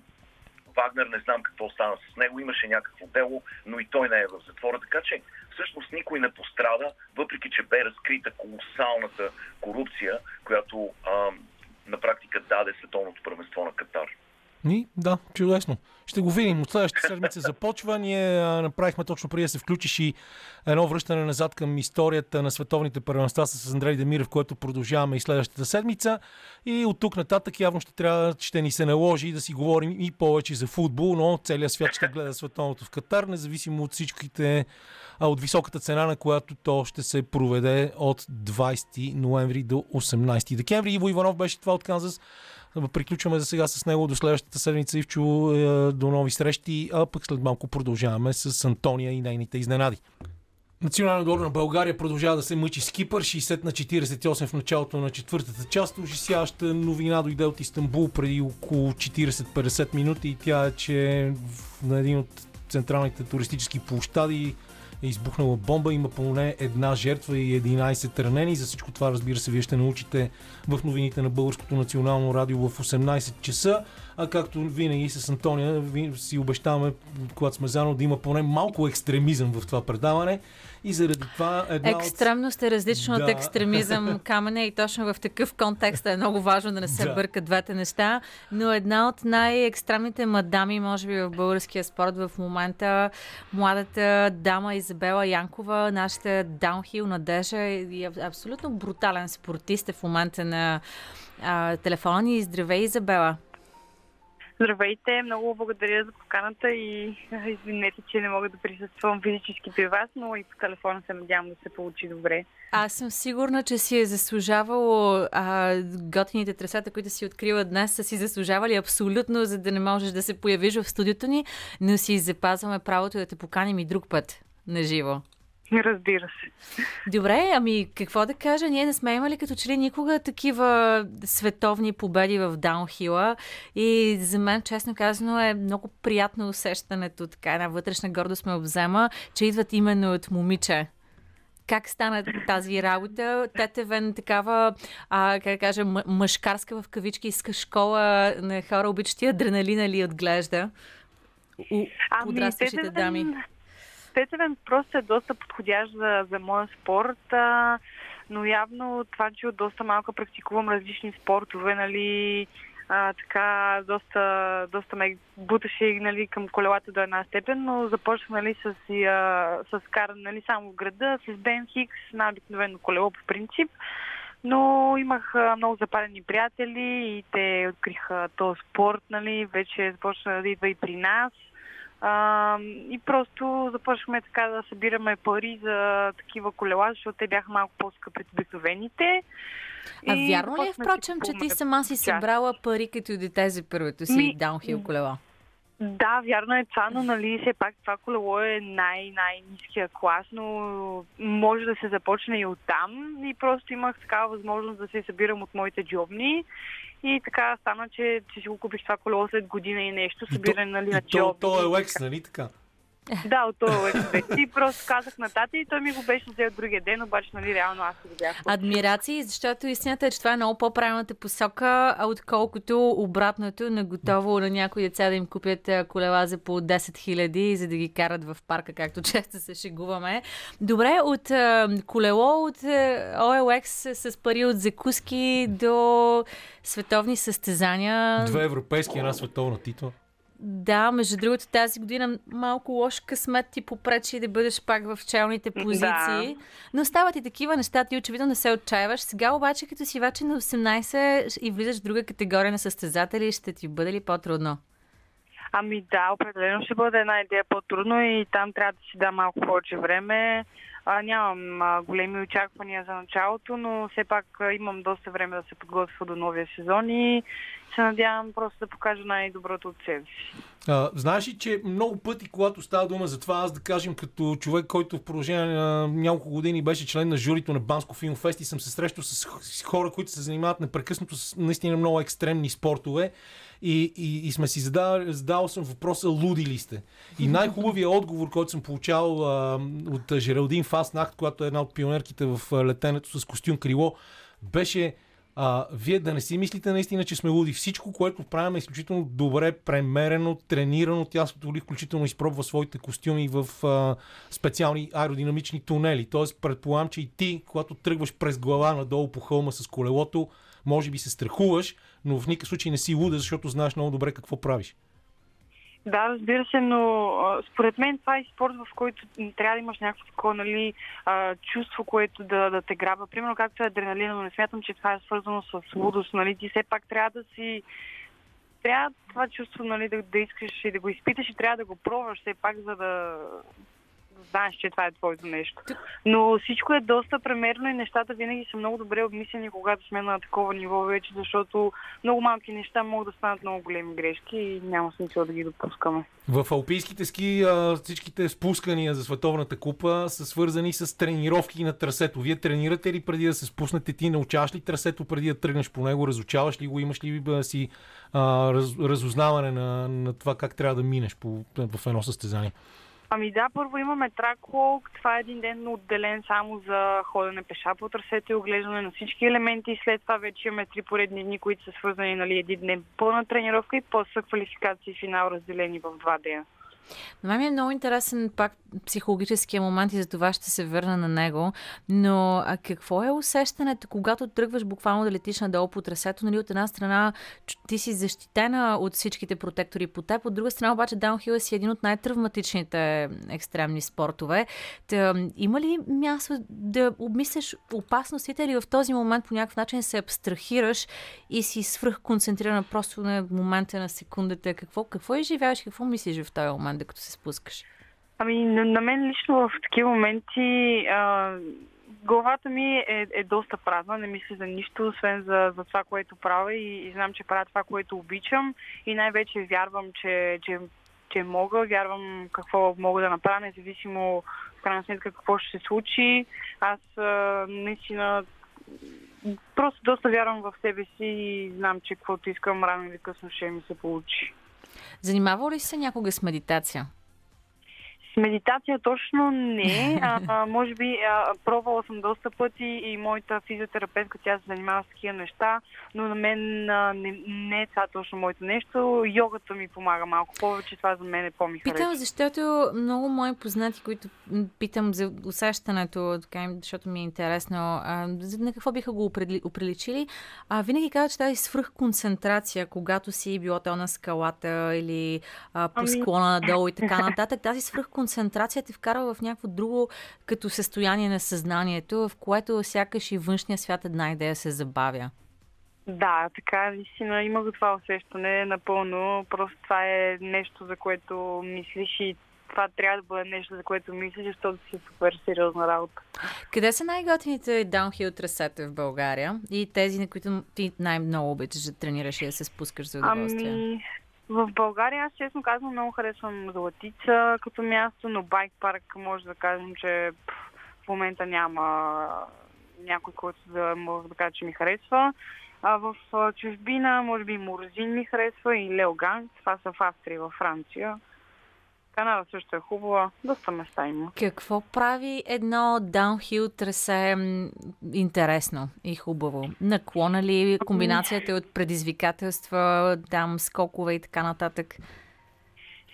Вагнер не знам какво стана с него. Имаше някакво дело, но и той не е в затвора. Така че всъщност никой не пострада, въпреки че бе разкрита колосалната корупция, която ам, на практика даде световното първенство на Катар. И, да, чудесно. Ще го видим. От следващата седмица започва. Ние направихме точно преди да се включиш и едно връщане назад към историята на световните първенства с Андрей Демирев, което продължаваме и следващата седмица. И от тук нататък явно ще трябва, ще ни се наложи да си говорим и повече за футбол, но целият свят ще гледа световното в Катар, независимо от всичките, а от високата цена, на която то ще се проведе от 20 ноември до 18 декември. Иво Иванов беше това от Канзас. Приключваме за сега с него до следващата седмица. Ивчо, е, до нови срещи, а пък след малко продължаваме с Антония и нейните изненади. Национален отбор на България продължава да се мъчи с Кипър. 60 на 48 в началото на четвъртата част. Ужасяваща новина дойде от Истанбул преди около 40-50 минути и тя е, че на един от централните туристически площади е избухнала бомба, има поне една жертва и 11 ранени. За всичко това, разбира се, вие ще научите в новините на Българското национално радио в 18 часа. А както винаги с Антония си обещаваме, когато сме заедно, да има поне малко екстремизъм в това предаване. И заради това една Екстремност е различно Да. от екстремизъм, камене и точно в такъв контекст е много важно да не се Да. бъркат двете неща. Но една от най-екстремните мадами, може би в българския спорт в момента, младата дама Изабела Янкова, нашата даунхил надежда и е абсолютно брутален спортист е в момента на а, телефона ни. Здравей, Изабела! Здравейте, много благодаря за поканата и извинете, че не мога да присъствам физически при вас, но и по телефона се надявам да се получи добре. Аз съм сигурна, че си е заслужавало а, готините тресата, които си открила днес, са си заслужавали абсолютно, за да не можеш да се появиш в студиото ни, но си запазваме правото да те поканим и друг път на живо. Разбира се. Добре, ами какво да кажа? Ние не сме имали като че ли никога такива световни победи в даунхила и за мен, честно казано, е много приятно усещането, така една вътрешна гордост ме обзема, че идват именно от момиче. Как стана тази работа? Тетевен такава, а, как да кажа, мъжкарска в кавички иска школа на хора, обичащи адреналина ли отглежда? У подрастващите дами. Тетевен просто е доста подходящ за, за моя спорт, а, но явно това, че от доста малко практикувам различни спортове, нали, а, така доста, доста ме буташе нали, към колелата до една степен, но започнах нали, с, а, с каране нали, само в града, с Бен Хикс, на обикновено колело по принцип. Но имах много запалени приятели и те откриха този спорт, нали, вече започна да идва и при нас. А, и просто започнахме така да събираме пари за такива колела, защото те бяха малко по-скъпи от обикновените. А И вярно ли е, впрочем, че ти сама си събрала пари като дете за първото си Ми, даунхил колела? Да, вярно е това, но нали все пак това колело е най-най-низкия клас, но може да се започне и оттам. И просто имах такава възможност да се събирам от моите джобни. И така стана, че, че си го купих това колело след година и нещо, събиране нали, на и то, то е лекс, нали така? Да, от този И просто казах на тата и той ми го беше взел другия ден, обаче нали реално аз го бях. Адмирации, защото истината е, че това е много по-правилната посока, отколкото обратното на готово на някои деца да им купят колела за по 10 хиляди, за да ги карат в парка, както често се шегуваме. Добре, от колело, от OLX с, с пари от закуски до световни състезания. Две европейски, една световна титла. Да, между другото тази година малко лош късмет ти попречи да бъдеш пак в челните позиции. Но стават и такива неща, ти очевидно не се отчаиваш. Сега обаче, като си вече на 18 и влизаш в друга категория на състезатели, ще ти бъде ли по-трудно? Ами да, определено ще бъде една идея по-трудно и там трябва да си дам малко повече време. А, нямам а, големи очаквания за началото, но все пак а, имам доста време да се подготвя до новия сезон и се надявам просто да покажа най-доброто от себе си. А, знаеш ли, че много пъти, когато става дума за това, аз да кажем като човек, който в продължение на няколко години беше член на журито на Банско Филмфест и съм се срещал с хора, които се занимават непрекъснато с наистина много екстремни спортове и, и, и сме си задал, задал съм въпроса луди ли сте? И най-хубавият отговор, който съм получавал а, от Жералдин Фаснахт, която е една от пионерките в летенето с костюм крило, беше а, вие да не си мислите наистина, че сме луди. Всичко, което правим е изключително добре премерено, тренирано. Тя дори включително изпробва своите костюми в а, специални аеродинамични тунели. Тоест, предполагам, че и ти, когато тръгваш през глава надолу по хълма с колелото, може би се страхуваш, но в никакъв случай не си луда, защото знаеш много добре какво правиш. Да, разбира се, но а, според мен това е спорт, в който трябва да имаш някакво такова нали, а, чувство, което да, да те грабва. Примерно както е адреналина, но не смятам, че това е свързано с лудост. Нали. Ти все пак трябва да си трябва това чувство нали, да, да искаш и да го изпиташ и трябва да го пробваш все пак, за да знаеш, че това е твоето нещо. Но всичко е доста премерно и нещата винаги са много добре обмислени, когато сме на такова ниво вече, защото много малки неща могат да станат много големи грешки и няма смисъл да ги допускаме. В алпийските ски всичките спускания за Световната купа са свързани с тренировки на трасето. Вие тренирате ли преди да се спуснете? Ти научаваш ли трасето преди да тръгнеш по него? Разучаваш ли го? Имаш ли си а, раз, разузнаване на, на това как трябва да минеш по, в едно състезание? Ами да, първо имаме трак-лог. Това е един ден отделен само за ходене пеша по трасето и оглеждане на всички елементи. След това вече имаме три поредни дни, които са свързани нали, един ден пълна тренировка и после квалификация и финал разделени в два дена. На ми е много интересен пак психологическия момент и за това ще се върна на него. Но а какво е усещането, когато тръгваш буквално да летиш надолу по трасето? Нали, от една страна ти си защитена от всичките протектори по теб, от друга страна обаче даунхил си един от най-травматичните екстремни спортове. Та, има ли място да обмисляш опасностите или в този момент по някакъв начин се абстрахираш и си свръхконцентрирана просто на момента на секундата? Какво, какво изживяваш, какво мислиш в този момент, докато се спускаш? Ами, на, на мен лично в такива моменти а, главата ми е, е доста празна, не мисля за нищо, освен за, за това, което правя и, и знам, че правя това, което обичам и най-вече вярвам, че, че, че мога, вярвам какво мога да направя, независимо в крайна сметка какво ще се случи. Аз а, наистина просто доста вярвам в себе си и знам, че каквото искам рано или късно ще ми се получи. Занимавал ли се някога с медитация? Медитация точно не. А, а, може би а, пробвала съм доста пъти и моята физиотерапевтка, тя се занимава с такива неща, но на мен а, не, не е това точно моето нещо. Йогата ми помага малко повече, това за мен е по-ми Питам, защото много мои познати, които питам за усещането, така, защото ми е интересно, а, на какво биха го оприличили, а, винаги казват, че тази свръхконцентрация, когато си било то на скалата или а, по Ами- склона надолу и така нататък, тази свръхконцентрация те вкарва в някакво друго като състояние на съзнанието, в което сякаш и външния свят една идея се забавя. Да, така, наистина има го това усещане напълно. Просто това е нещо, за което мислиш и това трябва да бъде нещо, за което мислиш, защото си супер сериозна работа. Къде са най-готините даунхил трасета в България и тези, на които ти най-много обичаш да тренираш и да се спускаш за удоволствие? Ами, в България, аз честно казвам, много харесвам Златица като място, но байк парк може да кажем, че в момента няма някой, който да може да каже, че ми харесва. А в чужбина, може би Морзин ми харесва и Леоганг. Това са в Австрия във Франция. Канада също е хубава. Доста места има. Какво прави едно даунхил трасе интересно и хубаво? Наклона ли комбинацията от предизвикателства, там скокове и така нататък?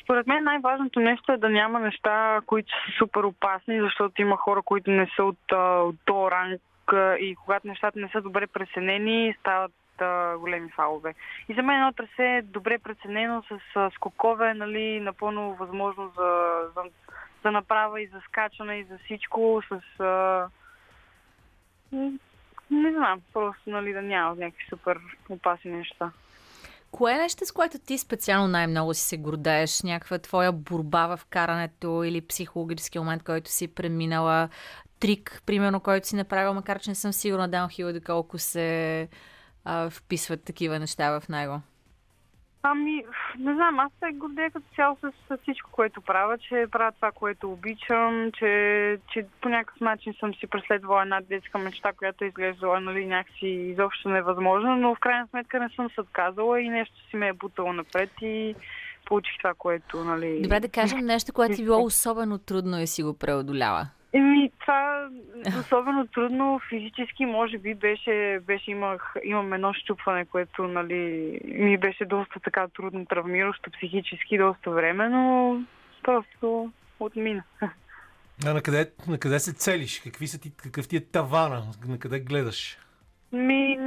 Според мен най-важното нещо е да няма неща, които са супер опасни, защото има хора, които не са от, от то ранг и когато нещата не са добре пресенени, стават доста големи фалове. И за мен едно трасе е добре преценено с а, скокове, нали, напълно възможно за, за, за направа и за скачане и за всичко, с... А, не знам, просто нали, да няма някакви супер опасни неща. Кое е нещо, с което ти специално най-много си се гордееш? Някаква твоя борба в карането или психологически момент, който си преминала? Трик, примерно, който си направил, макар че не съм сигурна даунхил доколко се а, вписват такива неща в него. Ами, не знам, аз се гордея като цяло с, с всичко, което правя, че правя това, което обичам, че, че по някакъв начин съм си преследвала една детска мечта, която е изглеждала нали, някакси изобщо невъзможна, но в крайна сметка не съм се отказала и нещо си ме е бутало напред и получих това, което, нали... Добре да кажем нещо, което ти било особено трудно и си го преодоляла. Еми, това особено трудно физически, може би беше, беше имах, имам едно щупване, което нали, ми беше доста така трудно травмиращо психически доста време, но просто отмина. А на къде, на къде се целиш? Какви са ти, какъв ти е тавана? На къде гледаш? Ми,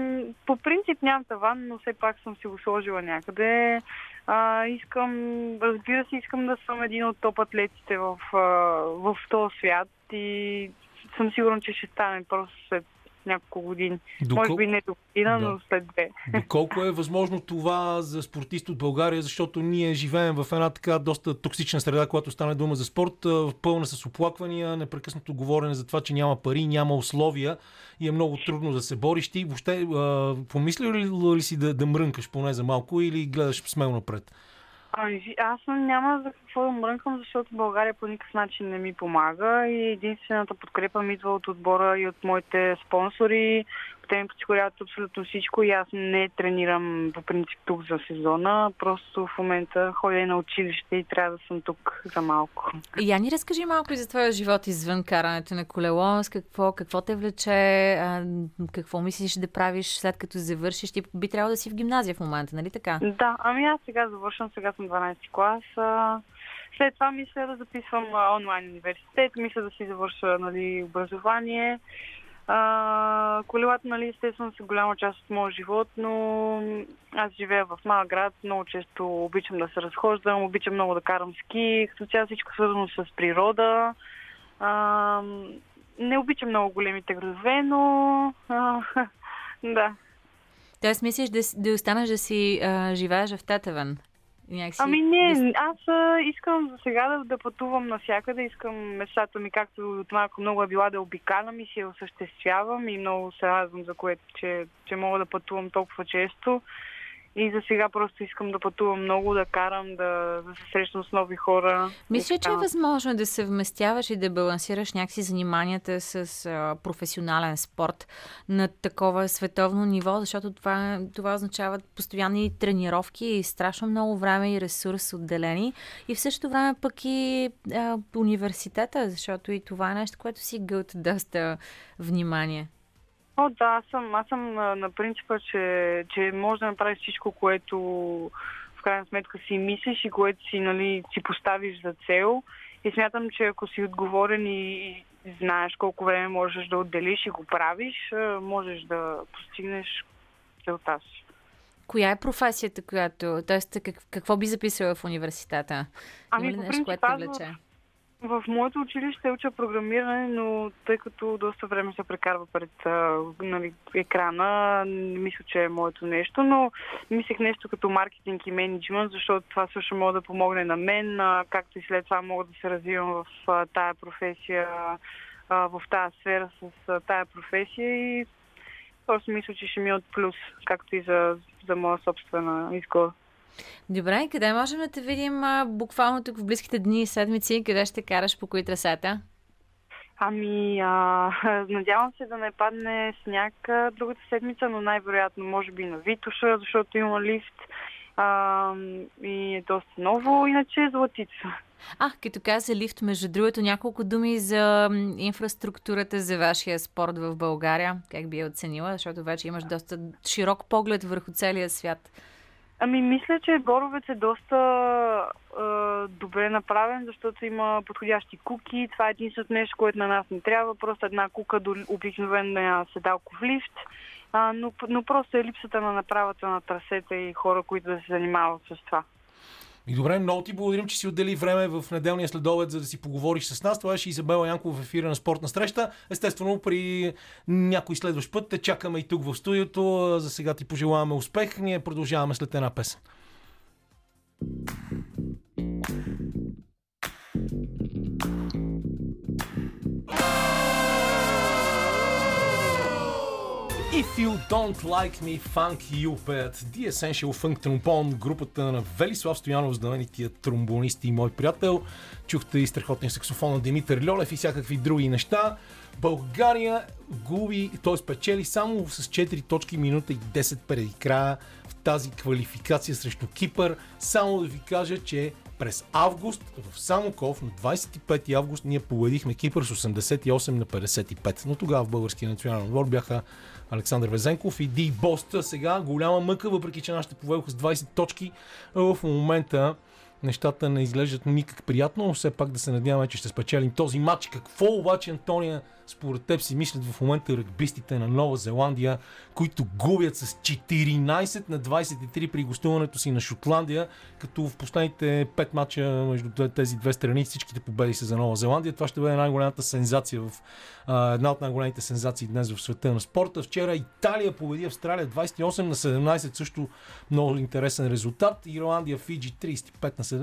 по принцип нямам таван, но все пак съм си го сложила някъде. А, искам, разбира се, искам да съм един от топ атлетите в, а, в този свят и съм сигурна, че ще стане просто след няколко години. Докол- Може би не до година, Да. но след две. Доколко е възможно това за спортист от България, защото ние живеем в една така доста токсична среда, когато стане дума за спорт, пълна с оплаквания, непрекъснато говорене за това, че няма пари, няма условия и е много трудно да се бориш. Ти въобще помислил ли, ли си да, да мрънкаш поне за малко или гледаш смело напред? Ами, аз няма за какво да мрънкам, защото България по никакъв начин не ми помага и единствената подкрепа ми идва от отбора и от моите спонсори. Те ми подсигуряват абсолютно всичко и аз не тренирам по принцип тук за сезона. Просто в момента ходя и на училище и трябва да съм тук за малко. Я ни разкажи малко и за твоя живот извън карането на колело. С какво, какво те влече? Какво мислиш да правиш след като завършиш? Ти би трябвало да си в гимназия в момента, нали така? Да, ами аз сега завършвам, сега съм 12 клас. След това мисля да записвам онлайн университет, мисля да си завърша нали, образование. А, колелата, нали, естествено са голяма част от моя живот, но аз живея в малък град, много често обичам да се разхождам, обичам много да карам ски, като цяло всичко свързано с природа. А, не обичам много големите градове, но а, да, Тоест мислиш да, да останеш да си а, живееш в Тетевен? Някакси, Ами не, аз а, искам за сега да, да пътувам навсякъде. Искам мечтата ми, както от малко много е била да обикалям и си я осъществявам и много се радвам за което, че, че мога да пътувам толкова често. И за сега просто искам да пътувам много, да карам, да, да се срещам с нови хора. Мисля, че е възможно да съвместяваш и да балансираш някакси заниманията с а, професионален спорт на такова световно ниво, защото това, това означава постоянни тренировки и страшно много време и ресурс отделени. И в същото време пък и а, университета, защото и това е нещо, което си гълта доста внимание. О, да, аз съм, аз съм на, принципа, че, че може да направиш всичко, което в крайна сметка си мислиш и което си, нали, си поставиш за цел. И смятам, че ако си отговорен и, знаеш колко време можеш да отделиш и го правиш, можеш да постигнеш целта си. Коя е професията, която... Тоест, как, какво би записала в университета? Ами, Има ли нещо, което влече? В моето училище уча програмиране, но тъй като доста време се прекарва пред нали, екрана, не мисля, че е моето нещо, но мислех нещо като маркетинг и менеджмент, защото това също може да помогне на мен, както и след това мога да се развивам в тая професия, в тази сфера с тая професия и просто мисля, че ще ми е от плюс, както и за, за моя собствена изгода. Добре, къде можем да те видим а, буквално тук в близките дни и седмици? Къде ще караш по кои трасета? Ами, а, надявам се да не падне сняг другата седмица, но най-вероятно може би на Витуша, защото има лифт а, и е доста ново. Иначе Златица. А, като каза лифт, между другото, няколко думи за инфраструктурата за вашия спорт в България. Как би я оценила? Защото вече имаш доста широк поглед върху целия свят. Ами, мисля, че Боровец е доста а, добре направен, защото има подходящи куки. Това е единственото нещо, което на нас не трябва. Просто една кука до обикновена седалков лифт. А, но, но просто е липсата на направата на трасета и хора, които да се занимават с това. И добре, много ти благодарим, че си отдели време в неделния следобед, за да си поговориш с нас. Това беше Изабела Янкова в ефира на спортна среща. Естествено, при някой следващ път те чакаме и тук в студиото. За сега ти пожелаваме успех. Ние продължаваме след една песен. If you don't like me, funk you pet. The Essential Funk Trombone, групата на Велислав Стоянов, знаменития тромбонист и мой приятел. Чухте и страхотния саксофон на Димитър Льолев и всякакви други неща. България губи, т.е. печели само с 4 точки минута и 10 преди края в тази квалификация срещу Кипър. Само да ви кажа, че през август в Самоков на 25 август ние победихме Кипър с 88 на 55. Но тогава в българския национален отбор бяха Александър Везенков и Ди Боста. Сега голяма мъка, въпреки че нашите повелиха с 20 точки. В момента нещата не изглеждат никак приятно, но все пак да се надяваме, че ще спечелим този матч. Какво обаче, Антония, според теб си мислят в момента ръгбистите на Нова Зеландия, които губят с 14 на 23 при гостуването си на Шотландия, като в последните 5 мача между тези две страни всичките победи са за Нова Зеландия. Това ще бъде най-голямата сензация в една от най-големите сензации днес в света на спорта. Вчера Италия победи Австралия 28 на 17, също много интересен резултат. Ирландия, Фиджи 35 на 17,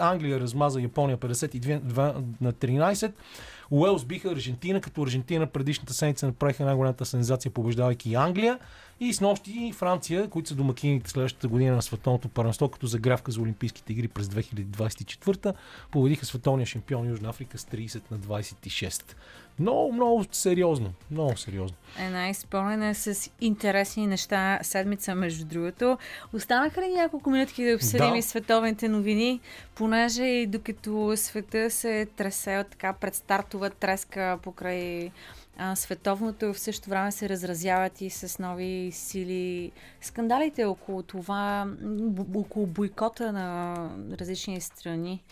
Англия размаза Япония 52 на 13. Уелс биха Аржентина, като Аржентина предишната седмица направиха най-голямата сензация, побеждавайки Англия. И с нощи Франция, които са домакините следващата година на световното първенство, като загравка за Олимпийските игри през 2024, победиха световния шампион Южна Африка с 30 на 26. Много, много сериозно. Много сериозно. Една изпълнена с интересни неща седмица, между другото. Останаха ли няколко минутки да обсъдим Да. и световните новини, понеже и докато света се тресе от така предстартова треска покрай а, световното, в същото време се разразяват и с нови сили. Скандалите около това, около бойкота на различни страни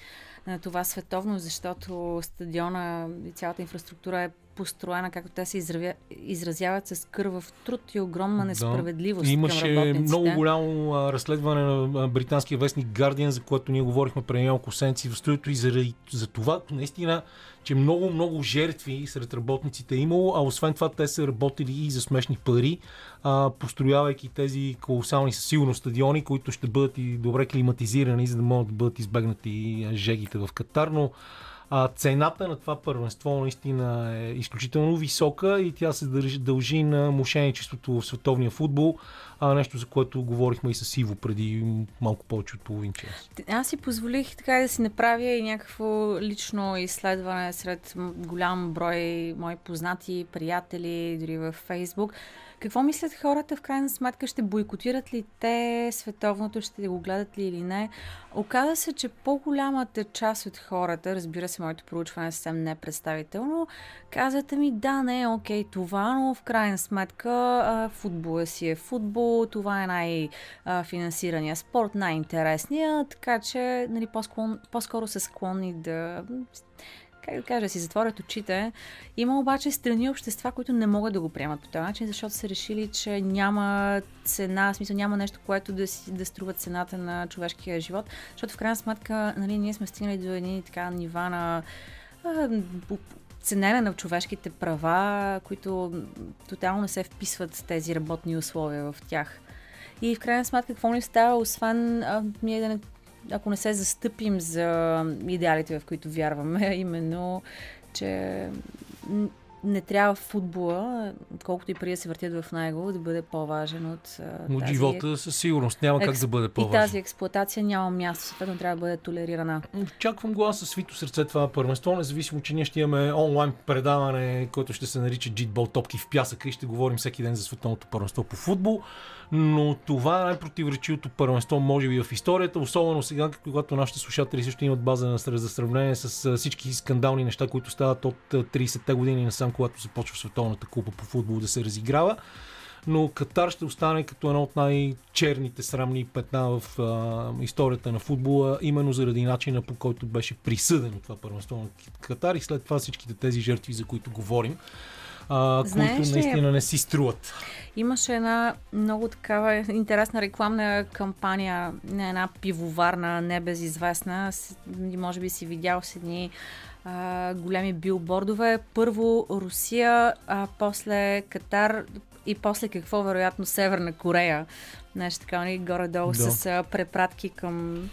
на това световно, защото стадиона и цялата инфраструктура е построена, както те се изравя, изразяват с кървав труд и огромна несправедливост към Имаше много голямо а, разследване на британския вестник Guardian, за което ние говорихме преди няколко седмици в студиото и заради за това наистина, че много, много жертви сред работниците е имало, а освен това те са работили и за смешни пари, а, построявайки тези колосални със сигурност стадиони, които ще бъдат и добре климатизирани, за да могат да бъдат избегнати жегите в Катар, но а, цената на това първенство наистина е изключително висока и тя се дължи, на мошенничеството в световния футбол, а, нещо за което говорихме и с Иво преди малко повече от половин час. Аз си позволих така да си направя и някакво лично изследване сред голям брой мои познати, приятели, дори във Фейсбук. Какво мислят хората в крайна сметка? Ще бойкотират ли те световното? Ще го гледат ли или не? Оказа се, че по-голямата част от хората, разбира се, моето проучване е съвсем не представително, казват ми да, не е окей това, но в крайна сметка футбола си е футбол, това е най-финансирания спорт, най-интересния, така че нали, по-склон, по-скоро са склонни да как да кажа, си затворят очите. Има обаче страни общества, които не могат да го приемат по този начин, защото са решили, че няма цена, в смисъл няма нещо, което да, си, да струва цената на човешкия живот, защото в крайна сметка нали, ние сме стигнали до едни така нива на а, бу- ценене на човешките права, които тотално не се вписват в тези работни условия в тях. И в крайна сметка, какво ни става, освен а, ние да не, ако не се застъпим за идеалите, в които вярваме, именно, че не трябва футбола, колкото и преди да се въртят в него, да бъде по-важен от Но тази живота със сигурност няма как екс- да бъде И по-важен. тази експлуатация няма място, съответно трябва да бъде толерирана. Очаквам го аз със свито сърце това първенство, независимо, че ние ще имаме онлайн предаване, което ще се нарича Джитбол топки в пясъка и ще говорим всеки ден за световното първенство по футбол. Но това е най-противоречивото първенство, може би, в историята, особено сега, когато нашите слушатели също имат база на, за сравнение с всички скандални неща, които стават от а, 30-те години насам, когато започва световната купа по футбол да се разиграва. но Катар ще остане като едно от най-черните срамни петна в а, историята на футбола, именно заради начина по който беше присъдено това първенство на Катар и след това всичките тези жертви, за които говорим, а, Знаеш които наистина не си струват. Имаше една много такава интересна рекламна кампания на една пивоварна, небезизвестна. Може би си видял с едни а, големи билбордове. Първо Русия, а после Катар и после какво, вероятно, Северна Корея. Нещо така, нали, горе-долу Да. с а, препратки към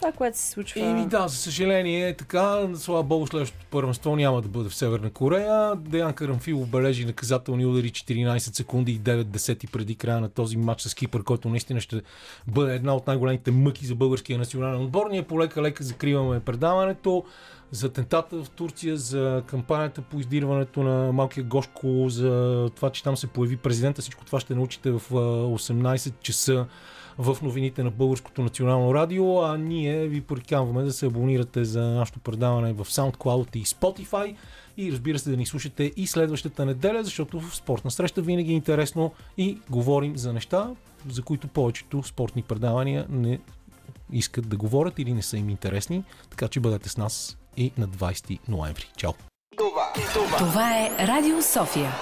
това, което се случва. Еми да, за съжаление е така. Слава богу, следващото първенство няма да бъде в Северна Корея. Деян Карамфил обележи наказателни удари 14 секунди и 9 десети преди края на този матч с Кипър, който наистина ще бъде една от най-големите мъки за българския национален отбор. Ние полека-лека закриваме предаването за атентата в Турция, за кампанията по издирването на малкия Гошко, за това, че там се появи президента. Всичко това ще научите в а, 18 часа в новините на Българското национално радио, а ние ви приканваме да се абонирате за нашето предаване в SoundCloud и Spotify. И разбира се да ни слушате и следващата неделя, защото в спортна среща винаги е интересно и говорим за неща, за които повечето спортни предавания не искат да говорят или не са им интересни, така че бъдете с нас и на 20 ноември. Чао! Това е Радио София.